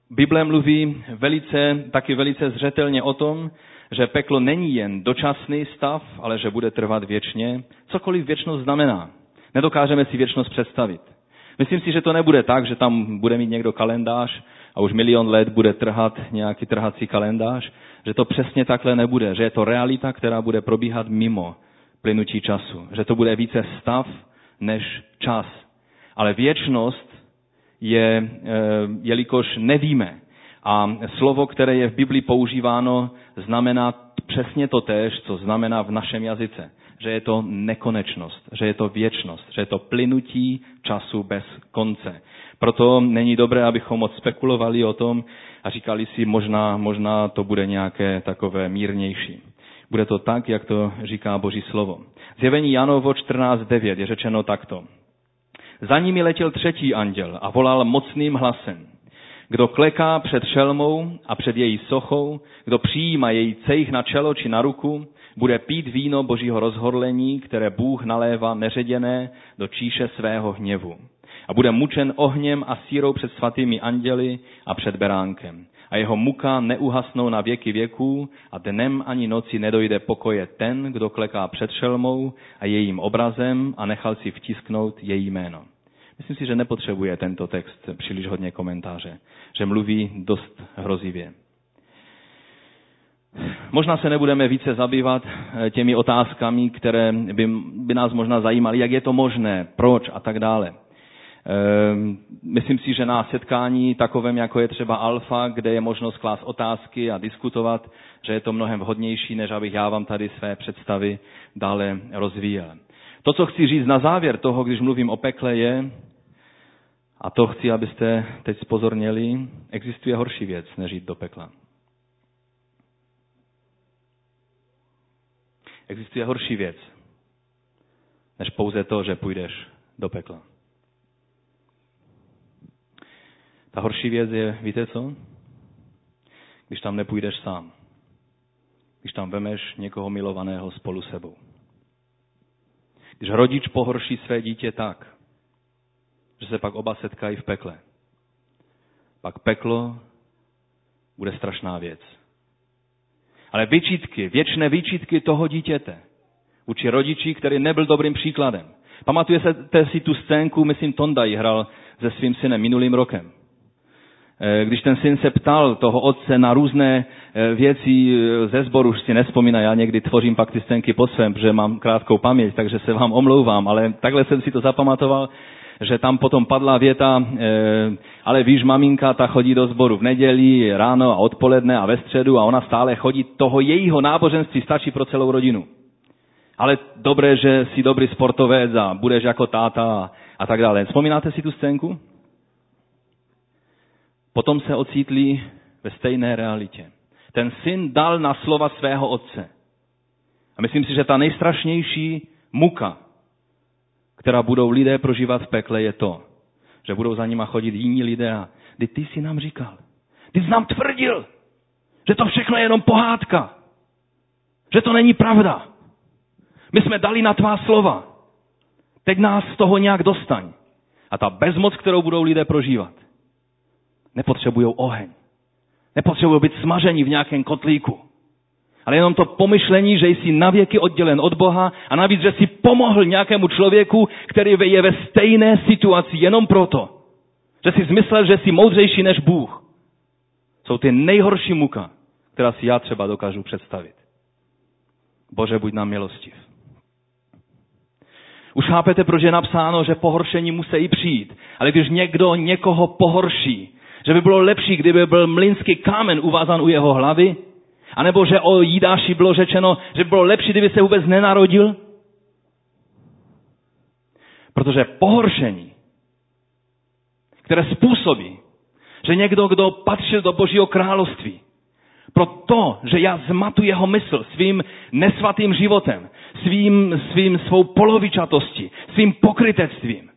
Bible mluví velice, taky velice zřetelně o tom, že peklo není jen dočasný stav, ale že bude trvat věčně. Cokoliv věčnost znamená. Nedokážeme si věčnost představit. Myslím si, že to nebude tak, že tam bude mít někdo kalendář a už milion let bude trhat nějaký trhací kalendář, že to přesně takhle nebude, že je to realita, která bude probíhat mimo plynutí času, že to bude více stav než čas. Ale věčnost je, eh, jelikož nevíme, a slovo, které je v Biblii používáno, znamená přesně to též, co znamená v našem jazyce. Že je to nekonečnost, že je to věčnost, že je to plynutí času bez konce. Proto není dobré, abychom moc spekulovali o tom a říkali si, možná, možná to bude nějaké takové mírnější. Bude to tak, jak to říká Boží slovo. Zjevení Janovo 14.9 je řečeno takto. Za nimi letěl třetí anděl a volal mocným hlasem. Kdo kleká před šelmou a před její sochou, kdo přijíma její cejch na čelo či na ruku, bude pít víno božího rozhorlení, které Bůh nalévá neředěné do číše svého hněvu. A bude mučen ohněm a sírou před svatými anděli a před beránkem. A jeho muka neuhasnou na věky věků a dnem ani noci nedojde pokoje ten, kdo kleká před šelmou a jejím obrazem a nechal si vtisknout její jméno. Myslím si, že nepotřebuje tento text příliš hodně komentáře, že mluví dost hrozivě. Možná se nebudeme více zabývat eh, těmi otázkami, které by, by nás možná zajímaly, jak je to možné, proč a tak dále. Ehm, myslím si, že na setkání takovém, jako je třeba Alfa, kde je možnost klást otázky a diskutovat, že je to mnohem vhodnější, než abych já vám tady své představy dále rozvíjel. To, co chci říct na závěr toho, když mluvím o pekle, je, a to chci, abyste teď spozorněli, existuje horší věc, než jít do pekla. Existuje horší věc, než pouze to, že půjdeš do pekla. Ta horší věc je, víte co? Když tam nepůjdeš sám. Když tam vemeš někoho milovaného spolu sebou. Když rodič pohorší své dítě tak, že se pak oba setkají v pekle. Pak peklo bude strašná věc. Ale vyčítky, věčné vyčítky toho dítěte vůči rodiči, který nebyl dobrým příkladem. Pamatujete si tu scénku, myslím, Tondaj hrál se svým synem minulým rokem. Eh, když ten syn se ptal toho otce na různé eh, věci eh, ze sboru, už si nespomíná, já někdy tvořím pak ty scénky po svém, protože mám krátkou paměť, takže se vám omlouvám, ale takhle jsem si to zapamatoval, že tam potom padla věta, ale víš, maminka, ta chodí do sboru v neděli, ráno a odpoledne a ve středu a ona stále chodí, toho jejího náboženství stačí pro celou rodinu. Ale dobré, že jsi dobrý sportovec a budeš jako táta a tak dále. Vzpomínáte si tu scénku? Potom se ocítli ve stejné realitě. Ten syn dal na slova svého otce. A myslím si, že ta nejstrašnější muka, která budou lidé prožívat v pekle, je to, že budou za nima chodit jiní lidé a ty, ty jsi nám říkal, ty jsi nám tvrdil, že to všechno je jenom pohádka, že to není pravda. My jsme dali na tvá slova. Teď nás z toho nějak dostaň. A ta bezmoc, kterou budou lidé prožívat, Nepotřebují oheň. Nepotřebují být smažení v nějakém kotlíku. Ale jenom to pomyšlení, že jsi navěky oddělen od Boha a navíc, že jsi pomohl nějakému člověku, který je ve stejné situaci jenom proto, že jsi zmyslel, že jsi moudřejší než Bůh. Jsou ty nejhorší muka, která si já třeba dokážu představit. Bože, buď nám milostiv. Už chápete, proč je napsáno, že pohoršení musí přijít. Ale když někdo někoho pohorší, Že by bylo lepší, kdyby byl mlínský kámen uvázan u jeho hlavy? A nebo že o Jídáši bylo řečeno, že by bylo lepší, kdyby se vůbec nenarodil? Protože pohoršení, které způsobí, že někdo, kdo patřil do Božího království, pro to, že já zmatu jeho mysl svým nesvatým životem, svým, svým svou polovičatostí, svým pokrytectvím,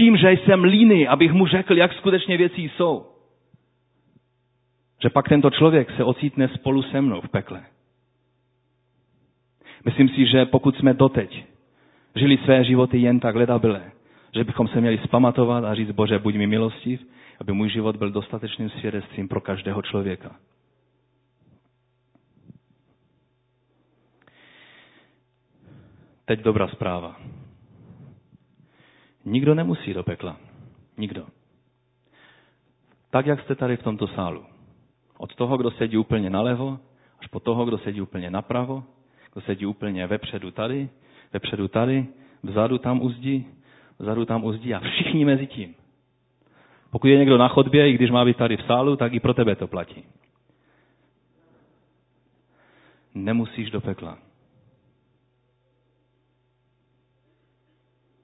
tím, že jsem líný, abych mu řekl, jak skutečně věci jsou, že pak tento člověk se ocítne spolu se mnou v pekle. Myslím si, že pokud jsme doteď žili své životy jen tak ledabile, že bychom se měli spamatovat a říct, Bože, buď mi milostiv, aby můj život byl dostatečným svědectvím pro každého člověka. Teď dobrá zpráva. Nikdo nemusí do pekla. Nikdo. Tak, jak jste tady v tomto sálu. Od toho, kdo sedí úplně nalevo, až po toho, kdo sedí úplně napravo, kdo sedí úplně vepředu tady, vepředu tady, vzadu tam uzdí, vzadu tam uzdí a všichni mezi tím. Pokud je někdo na chodbě, i když má být tady v sálu, tak i pro tebe to platí. Nemusíš do pekla.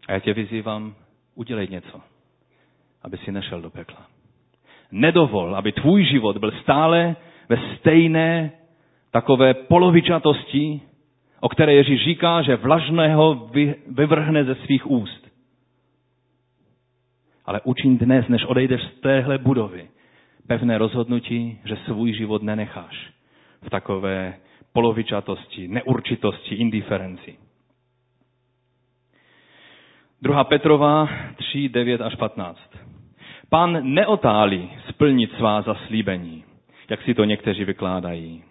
A já tě vyzývám, udělej něco, aby si nešel do pekla. Nedovol, aby tvůj život byl stále ve stejné takové polovičatosti, o které Ježíš říká, že vlažného vyvrhne ze svých úst. Ale učin dnes, než odejdeš z téhle budovy, pevné rozhodnutí, že svůj život nenecháš v takové polovičatosti, neurčitosti, indiferenci. 2. Petrova 3, 9 až 15. Pan neotálí splnit svá zaslíbení, jak si to někteří vykládají.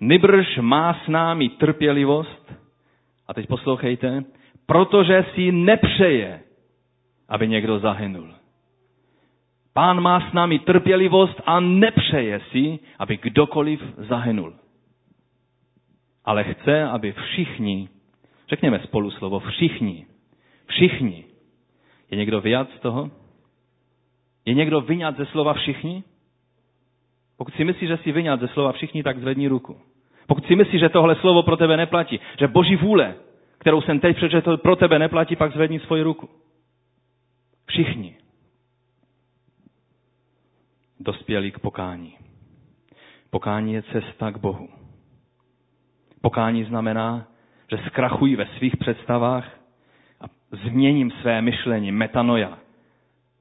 Nybrž má s námi trpělivost, a teď poslouchejte, protože si nepřeje, aby někdo zahynul. Pán má s námi trpělivost a nepřeje si, aby kdokoliv zahynul. Ale chce, aby všichni, řekněme spolu slovo všichni, Všichni. Je někdo vyjad z toho? Je někdo vyňat ze slova všichni? Pokud si myslíš, že jsi vyňat ze slova všichni, tak zvedni ruku. Pokud si myslíš, že tohle slovo pro tebe neplatí, že boží vůle, kterou jsem teď přečetl, pro tebe neplatí, pak zvedni svoji ruku. Všichni. Dospělí k pokání. Pokání je cesta k Bohu. Pokání znamená, že zkrachují ve svých představách změním své myšlení, metanoja,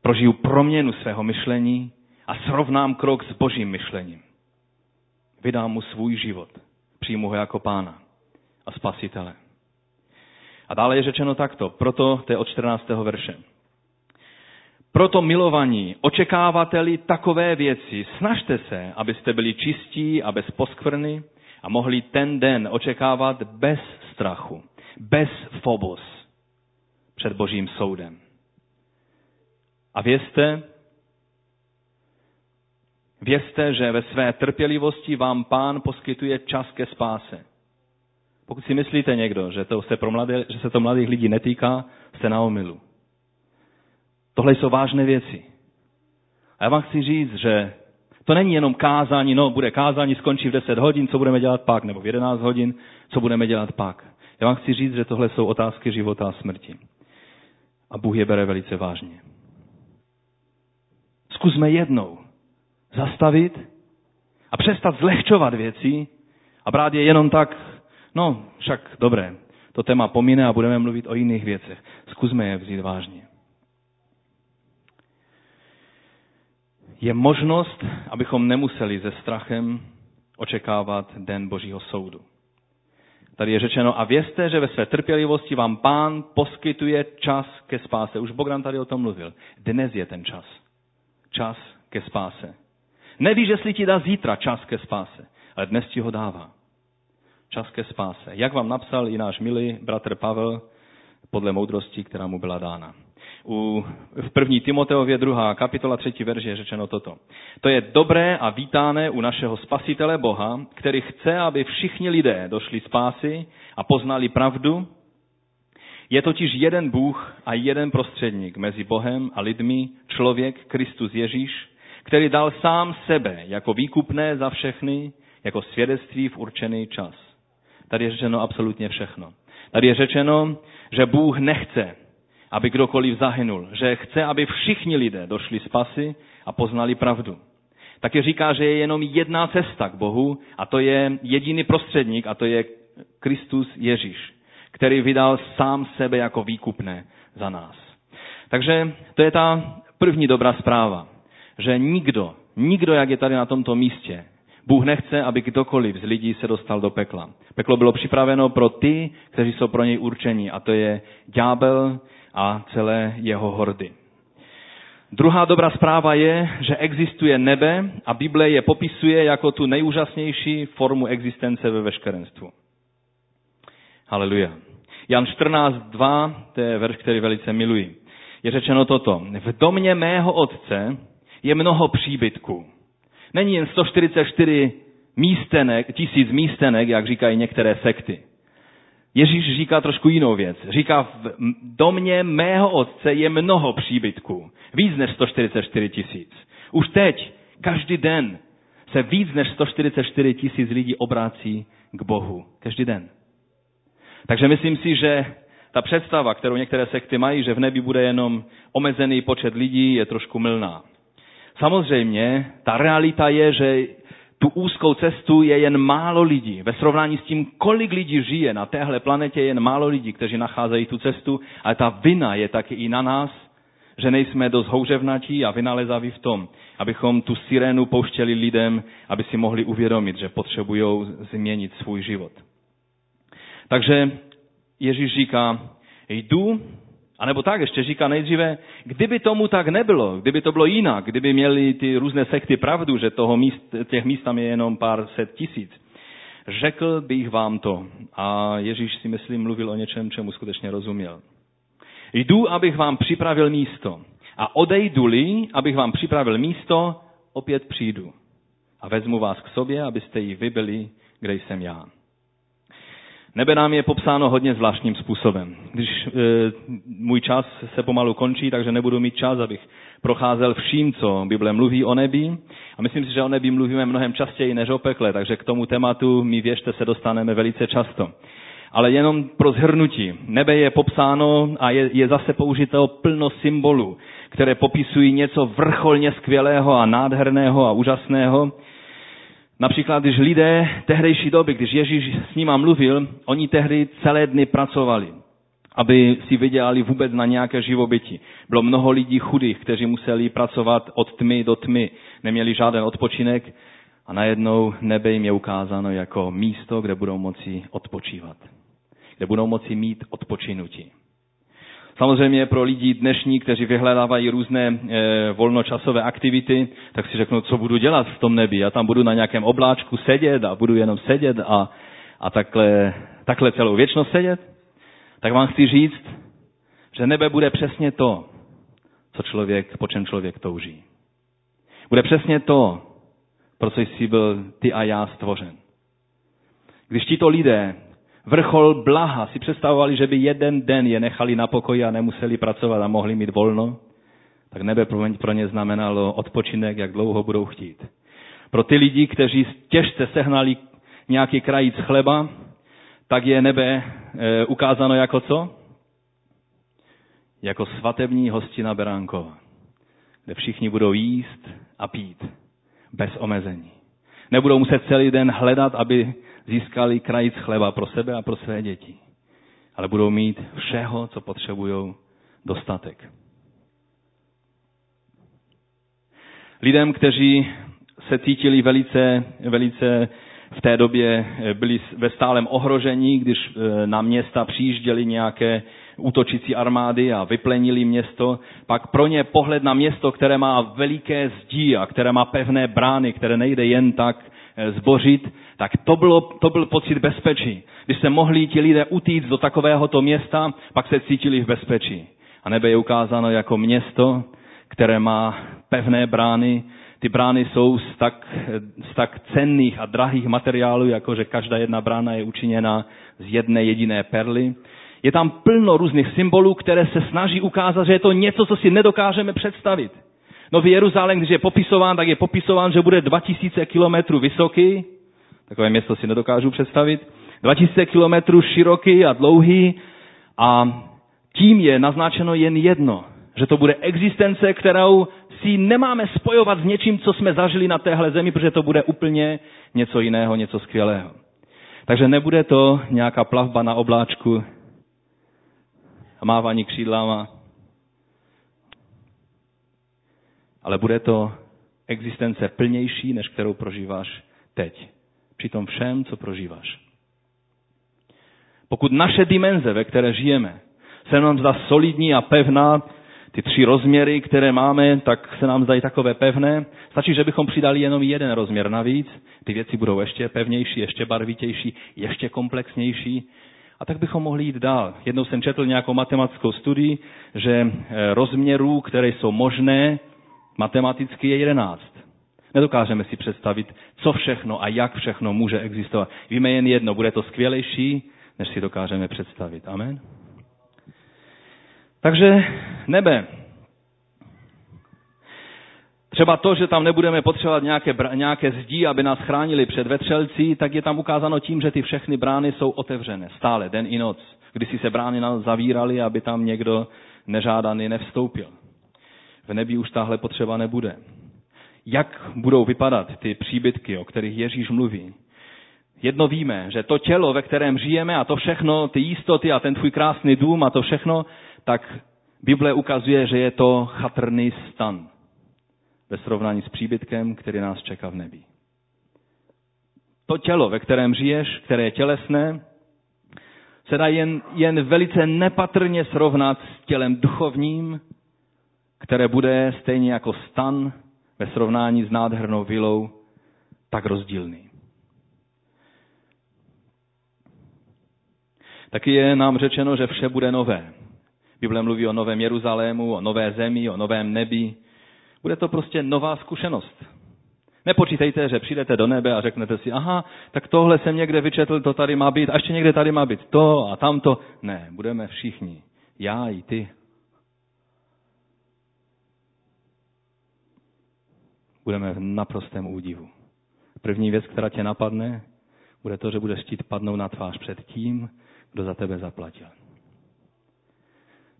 prožiju proměnu svého myšlení a srovnám krok s božím myšlením. Vydám mu svůj život, přijmu ho jako pána a spasitele. A dále je řečeno takto, proto to je od 14. verše. Proto milovaní, očekávateli takové věci, snažte se, abyste byli čistí a bez poskvrny a mohli ten den očekávat bez strachu, bez fobos, před božím soudem. A vězte, vězte, že ve své trpělivosti vám pán poskytuje čas ke spáse. Pokud si myslíte někdo, že, to se, pro mladé, že se to mladých lidí netýká, jste na omilu. Tohle jsou vážné věci. A já vám chci říct, že to není jenom kázání, no bude kázání, skončí v 10 hodin, co budeme dělat pak, nebo v 11 hodin, co budeme dělat pak. Já vám chci říct, že tohle jsou otázky života a smrti a Bůh je bere velice vážně. Zkusme jednou zastavit a přestat zlehčovat věci a brát je jenom tak, no však dobré, to téma pomine a budeme mluvit o jiných věcech. Zkusme je vzít vážně. Je možnost, abychom nemuseli se strachem očekávat den Božího soudu. Tady je řečeno, a vězte, že ve své trpělivosti vám pán poskytuje čas ke spáse. Už Bogdan tady o tom mluvil. Dnes je ten čas. Čas ke spáse. Nevíš, jestli ti dá zítra čas ke spáse, ale dnes ti ho dává. Čas ke spáse. Jak vám napsal i náš milý bratr Pavel podle moudrosti, která mu byla dána u, v první Timoteově druhá kapitola třetí verže je řečeno toto. To je dobré a vítáné u našeho spasitele Boha, který chce, aby všichni lidé došli spásy a poznali pravdu, Je totiž jeden Bůh a jeden prostředník mezi Bohem a lidmi, člověk Kristus Ježíš, který dal sám sebe jako výkupné za všechny, jako svědectví v určený čas. Tady je řečeno absolutně všechno. Tady je řečeno, že Bůh nechce, aby kdokoliv zahynul, že chce, aby všichni lidé došli spasy a poznali pravdu. Taky říká, že je jenom jedna cesta k Bohu a to je jediný prostředník a to je Kristus Ježíš, který vydal sám sebe jako výkupné za nás. Takže to je ta první dobrá zpráva, že nikdo, nikdo, jak je tady na tomto místě, Bůh nechce, aby kdokoliv z lidí se dostal do pekla. Peklo bylo připraveno pro ty, kteří jsou pro něj určení, a to je ďábel a celé jeho hordy. Druhá dobrá zpráva je, že existuje nebe a Bible je popisuje jako tu nejúžasnější formu existence ve veškerenstvu. Haleluja. Jan 14.2, to je verš, který velice miluji. Je řečeno toto. V domě mého otce je mnoho příbytků. Není jen 144 místenek, tisíc místenek, jak říkají některé sekty. Ježíš říká trošku jinou věc. Říká, v domě mého otce je mnoho příbytků. Víc než 144 tisíc. Už teď, každý den, se víc než 144 tisíc lidí obrácí k Bohu. Každý den. Takže myslím si, že ta představa, kterou některé sekty mají, že v nebi bude jenom omezený počet lidí, je trošku mylná. Samozřejmě, ta realita je, že tu úzkou cestu je jen málo lidí. Ve srovnání s tím, kolik lidí žije na téhle planetě, je jen málo lidí, kteří nacházejí tu cestu, ale ta vina je taky i na nás, že nejsme dost houževnatí a vynalezaví v tom, abychom tu sirénu pouštěli lidem, aby si mohli uvědomit, že potřebují změnit svůj život. Takže Ježíš říká, jdu a nebo tak, ještě říká nejdříve, kdyby tomu tak nebylo, kdyby to bylo jinak, kdyby měli ty různé sekty pravdu, že toho míst, těch míst tam je jenom pár set tisíc, řekl bych vám to. A Ježíš si myslím mluvil o něčem, čemu skutečně rozuměl. Jdu, abych vám připravil místo. A odejdu-li, abych vám připravil místo, opět přijdu. A vezmu vás k sobě, abyste ji vybili, kde jsem já. Nebe nám je popsáno hodně zvláštním způsobem. Když e, můj čas se pomalu končí, takže nebudu mít čas, abych procházel vším, co Bible mluví o nebi. A myslím si, že o nebi mluvíme mnohem častěji než o pekle, takže k tomu tématu, my věřte, se dostaneme velice často. Ale jenom pro zhrnutí. Nebe je popsáno a je, je zase použito plno symbolů, které popisují něco vrcholně skvělého a nádherného a úžasného, Například, když lidé tehdejší doby, když Ježíš s nima mluvil, oni tehdy celé dny pracovali, aby si vydělali vůbec na nějaké živobytí. Bylo mnoho lidí chudých, kteří museli pracovat od tmy do tmy, neměli žádný odpočinek a najednou nebe jim je ukázáno jako místo, kde budou moci odpočívat, kde budou moci mít odpočinutí. Samozřejmě pro lidi dnešní, kteří vyhledávají různé e, volnočasové aktivity, tak si řeknou, co budu dělat v tom nebi. Já tam budu na nějakém obláčku sedět a budu jenom sedět a, a takhle, takhle celou věčnost sedět. Tak vám chci říct, že nebe bude přesně to, co člověk, po čem člověk touží. Bude přesně to, pro co jsi byl ty a já stvořen. Když tito lidé vrchol blaha si představovali, že by jeden den je nechali na pokoji a nemuseli pracovat a mohli mít volno, tak nebe pro ně znamenalo odpočinek, jak dlouho budou chtít. Pro ty lidi, kteří těžce sehnali nějaký krajíc chleba, tak je nebe e, ukázáno jako co? Jako svatební hostina Beránkova, kde všichni budou jíst a pít bez omezení. Nebudou muset celý den hledat, aby získali krajíc chleba pro sebe a pro své děti. Ale budou mít všeho, co potřebují, dostatek. Lidem, kteří se cítili velice, velice v té době byli ve stálem ohrožení, když e, na města přijížděly nějaké útočící armády a vyplenili město, pak pro ně pohled na město, které má veliké zdí a které má pevné brány, které nejde jen tak Eh, zbořit, tak to, bylo, to byl pocit bezpečí. Když se mohli ti lidé utíct do takovéhoto města, pak se cítili v bezpečí. A nebe je ukázáno jako město, které má pevné brány. Ty brány jsou z tak, z tak cenných a drahých materiálů, jako že každá jedna brána je učiněna z jedné jediné perly. Je tam plno různých symbolů, které se snaží ukázat, že je to něco, co si nedokážeme představit. Nový Jeruzalém, když je popisován, tak je popisován, že bude 2000 kilometrů vysoký. Takové město si nedokážu představit. 2000 kilometrů široký a dlouhý. A tím je naznačeno jen jedno, že to bude existence, kterou si nemáme spojovat s něčím, co jsme zažili na téhle zemi, protože to bude úplně něco jiného, něco skvělého. Takže nebude to nějaká plavba na obláčku a mávání křídlama, ale bude to existence plnější, než kterou prožíváš teď. Při tom všem, co prožíváš. Pokud naše dimenze, ve které žijeme, se nám zdá solidní a pevná, ty tři rozměry, které máme, tak se nám zdají takové pevné. Stačí, že bychom přidali jenom jeden rozměr navíc. Ty věci budou ještě pevnější, ještě barvitější, ještě komplexnější. A tak bychom mohli jít dál. Jednou jsem četl nějakou matematickou studii, že eh, rozměrů, které jsou možné, matematicky je jedenáct. Nedokážeme si představit, co všechno a jak všechno může existovat. Víme jen jedno, bude to skvělejší, než si dokážeme představit. Amen. Takže nebe. Třeba to, že tam nebudeme potřebovat nějaké, nějaké zdí, aby nás chránili před vetřelcí, tak je tam ukázáno tím, že ty všechny brány jsou otevřené stále, den i noc. Když si se brány zavíraly, aby tam někdo nežádaný nevstoupil. V nebi už tahle potřeba nebude. Jak budou vypadat ty příbytky, o kterých Ježíš mluví? Jedno víme, že to tělo, ve kterém žijeme a to všechno, ty jistoty a ten tvůj krásný dům a to všechno, tak Bible ukazuje, že je to chatrný stan ve srovnání s příbytkem, který nás čeká v nebi. To tělo, ve kterém žiješ, které je tělesné, se dá jen, jen velice nepatrně srovnat s tělem duchovním, které bude stejně jako stan ve srovnání s nádhernou vilou tak rozdílný. Taky je nám řečeno, že vše bude nové. Bible mluví o novém Jeruzalému, o nové zemi, o novém nebi. Bude to prostě nová zkušenost. Nepočítejte, že přijdete do nebe a řeknete si, aha, tak tohle jsem někde vyčetl, to tady má být, a ještě někde tady má být to a tamto. Ne, budeme všichni. Já i ty. Budeme v naprostém údivu. První věc, která tě napadne, bude to, že budeš chtít padnout na tvář před tím, kdo za tebe zaplatil.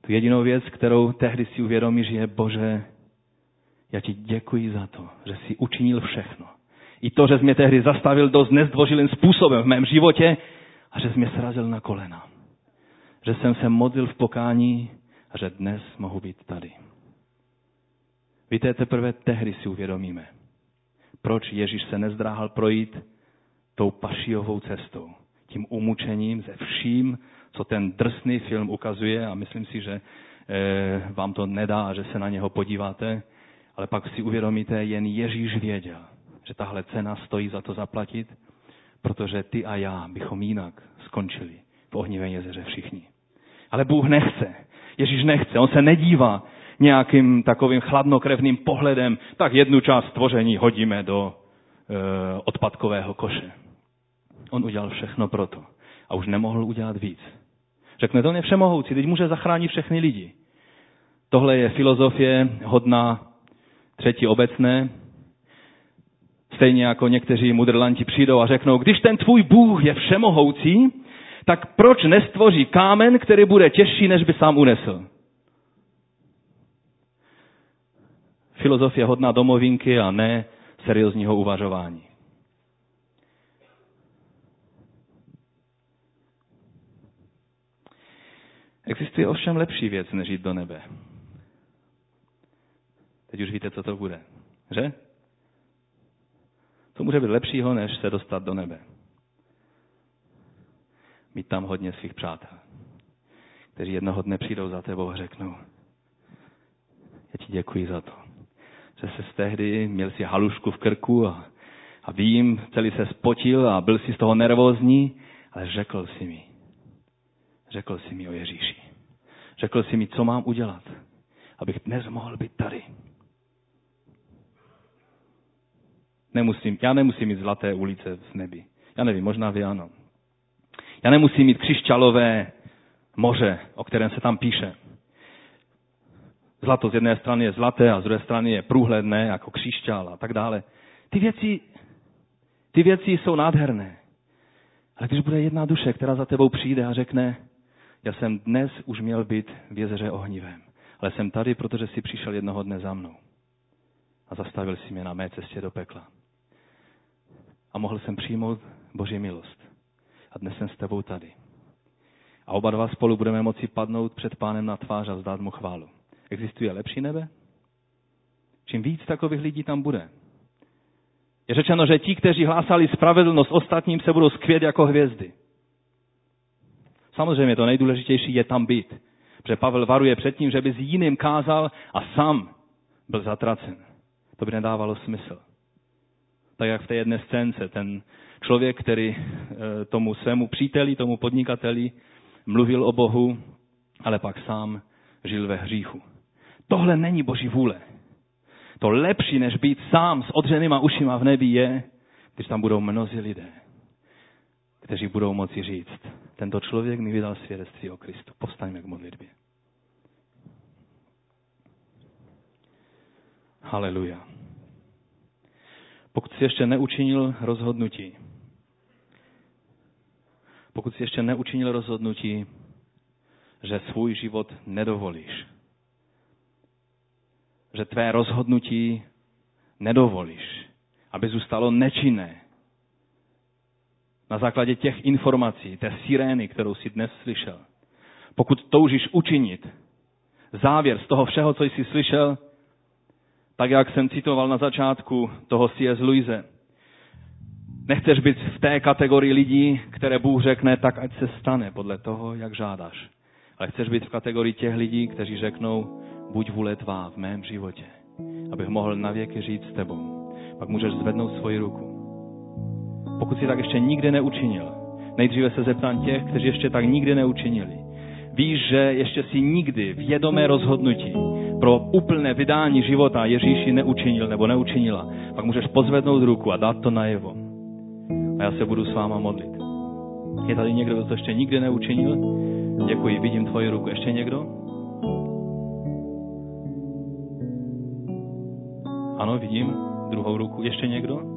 Tu jedinou věc, kterou tehdy si uvědomíš, je, Bože, já ti děkuji za to, že jsi učinil všechno. I to, že jsi mě tehdy zastavil dost nezdvořilým způsobem v mém životě a že jsi mě srazil na kolena. Že jsem se modlil v pokání a že dnes mohu být tady. Víte, teprve tehdy si uvědomíme, proč Ježíš se nezdráhal projít tou pašiovou cestou, tím umučením ze vším, co ten drsný film ukazuje a myslím si, že eh, vám to nedá, že se na něho podíváte, ale pak si uvědomíte, jen Ježíš věděl, že tahle cena stojí za to zaplatit, protože ty a já bychom jinak skončili v ohnivém jezeře všichni. Ale Bůh nechce. Ježíš nechce. On se nedívá nějakým takovým chladnokrevným pohledem, tak jednu část stvoření hodíme do e, odpadkového koše. On udělal všechno proto a už nemohl udělat víc. Řekne, to on je všemohoucí, teď může zachránit všechny lidi. Tohle je filozofie hodná třetí obecné. Stejně jako někteří mudrlanti přijdou a řeknou, když ten tvůj Bůh je všemohoucí, tak proč nestvoří kámen, který bude těžší, než by sám unesl? Filozofie hodná domovinky a ne seriózního uvažování. Existuje ovšem lepší věc, než jít do nebe. Teď už víte, co to bude. Že? Co může být lepšího, než se dostat do nebe? Mít tam hodně svých přátel, kteří jednoho dne přijdou za tebou a řeknou, já ti děkuji za to, že se tehdy měl si halušku v krku a, a vím, celý se spotil a byl si z toho nervózní, ale řekl si mi, Řekl si mi o Ježíši. Řekl si mi, co mám udělat, abych dnes mohl být tady. Nemusím, já nemusím mít zlaté ulice v nebi. Já nevím, možná vy ano. Já nemusím mít křišťalové moře, o kterém se tam píše. Zlato z jedné strany je zlaté a z druhé strany je průhledné, jako křišťál a tak dále. Ty věci, ty věci jsou nádherné. Ale když bude jedna duše, která za tebou přijde a řekne, já jsem dnes už měl být v jezeře ohnivém, ale jsem tady, protože jsi přišel jednoho dne za mnou a zastavil si mě na mé cestě do pekla. A mohl jsem přijmout Boží milost. A dnes jsem s tebou tady. A oba dva spolu budeme moci padnout před pánem na tvář a zdát mu chválu. Existuje lepší nebe? Čím víc takových lidí tam bude. Je řečeno, že ti, kteří hlásali spravedlnost ostatním, se budou skvět jako hvězdy. Samozřejmě to nejdůležitější je tam být. Protože Pavel varuje před tím, že by s jiným kázal a sám byl zatracen. To by nedávalo smysl. Tak jak v té jedné scénce, ten člověk, který eh, tomu svému příteli, tomu podnikateli mluvil o Bohu, ale pak sám žil ve hříchu. Tohle není Boží vůle. To lepší, než být sám s odřenýma ušima v nebi, je, když tam budou mnozí lidé, kteří budou moci říct, tento člověk mi vydal svědectví o Kristu. Povstaňme k modlitbě. Haleluja. Pokud jsi ještě neučinil rozhodnutí, pokud jsi ještě neučinil rozhodnutí, že svůj život nedovolíš, že tvé rozhodnutí nedovolíš, aby zůstalo nečinné. Na základě těch informací, té sirény, kterou jsi dnes slyšel, pokud toužíš učinit závěr z toho všeho, co jsi slyšel, tak jak jsem citoval na začátku toho C.S. Louise, nechceš být v té kategorii lidí, které Bůh řekne, tak ať se stane podle toho, jak žádáš. Ale chceš být v kategorii těch lidí, kteří řeknou, buď vůle tvá v mém životě, abych mohl navěky žít s tebou. Pak můžeš zvednout svoji ruku. Pokud si tak ještě nikdy neučinil, nejdříve se zeptám těch, kteří ještě tak nikdy neučinili. Víš, že ještě si nikdy vědomé rozhodnutí pro úplné vydání života Ježíši neučinil nebo neučinila, pak můžeš pozvednout ruku a dát to najevo. A já se budu s váma modlit. Je tady někdo, kdo to ještě nikdy neučinil? Děkuji, vidím tvoji ruku. Ještě někdo? Ano, vidím druhou ruku. Ještě někdo?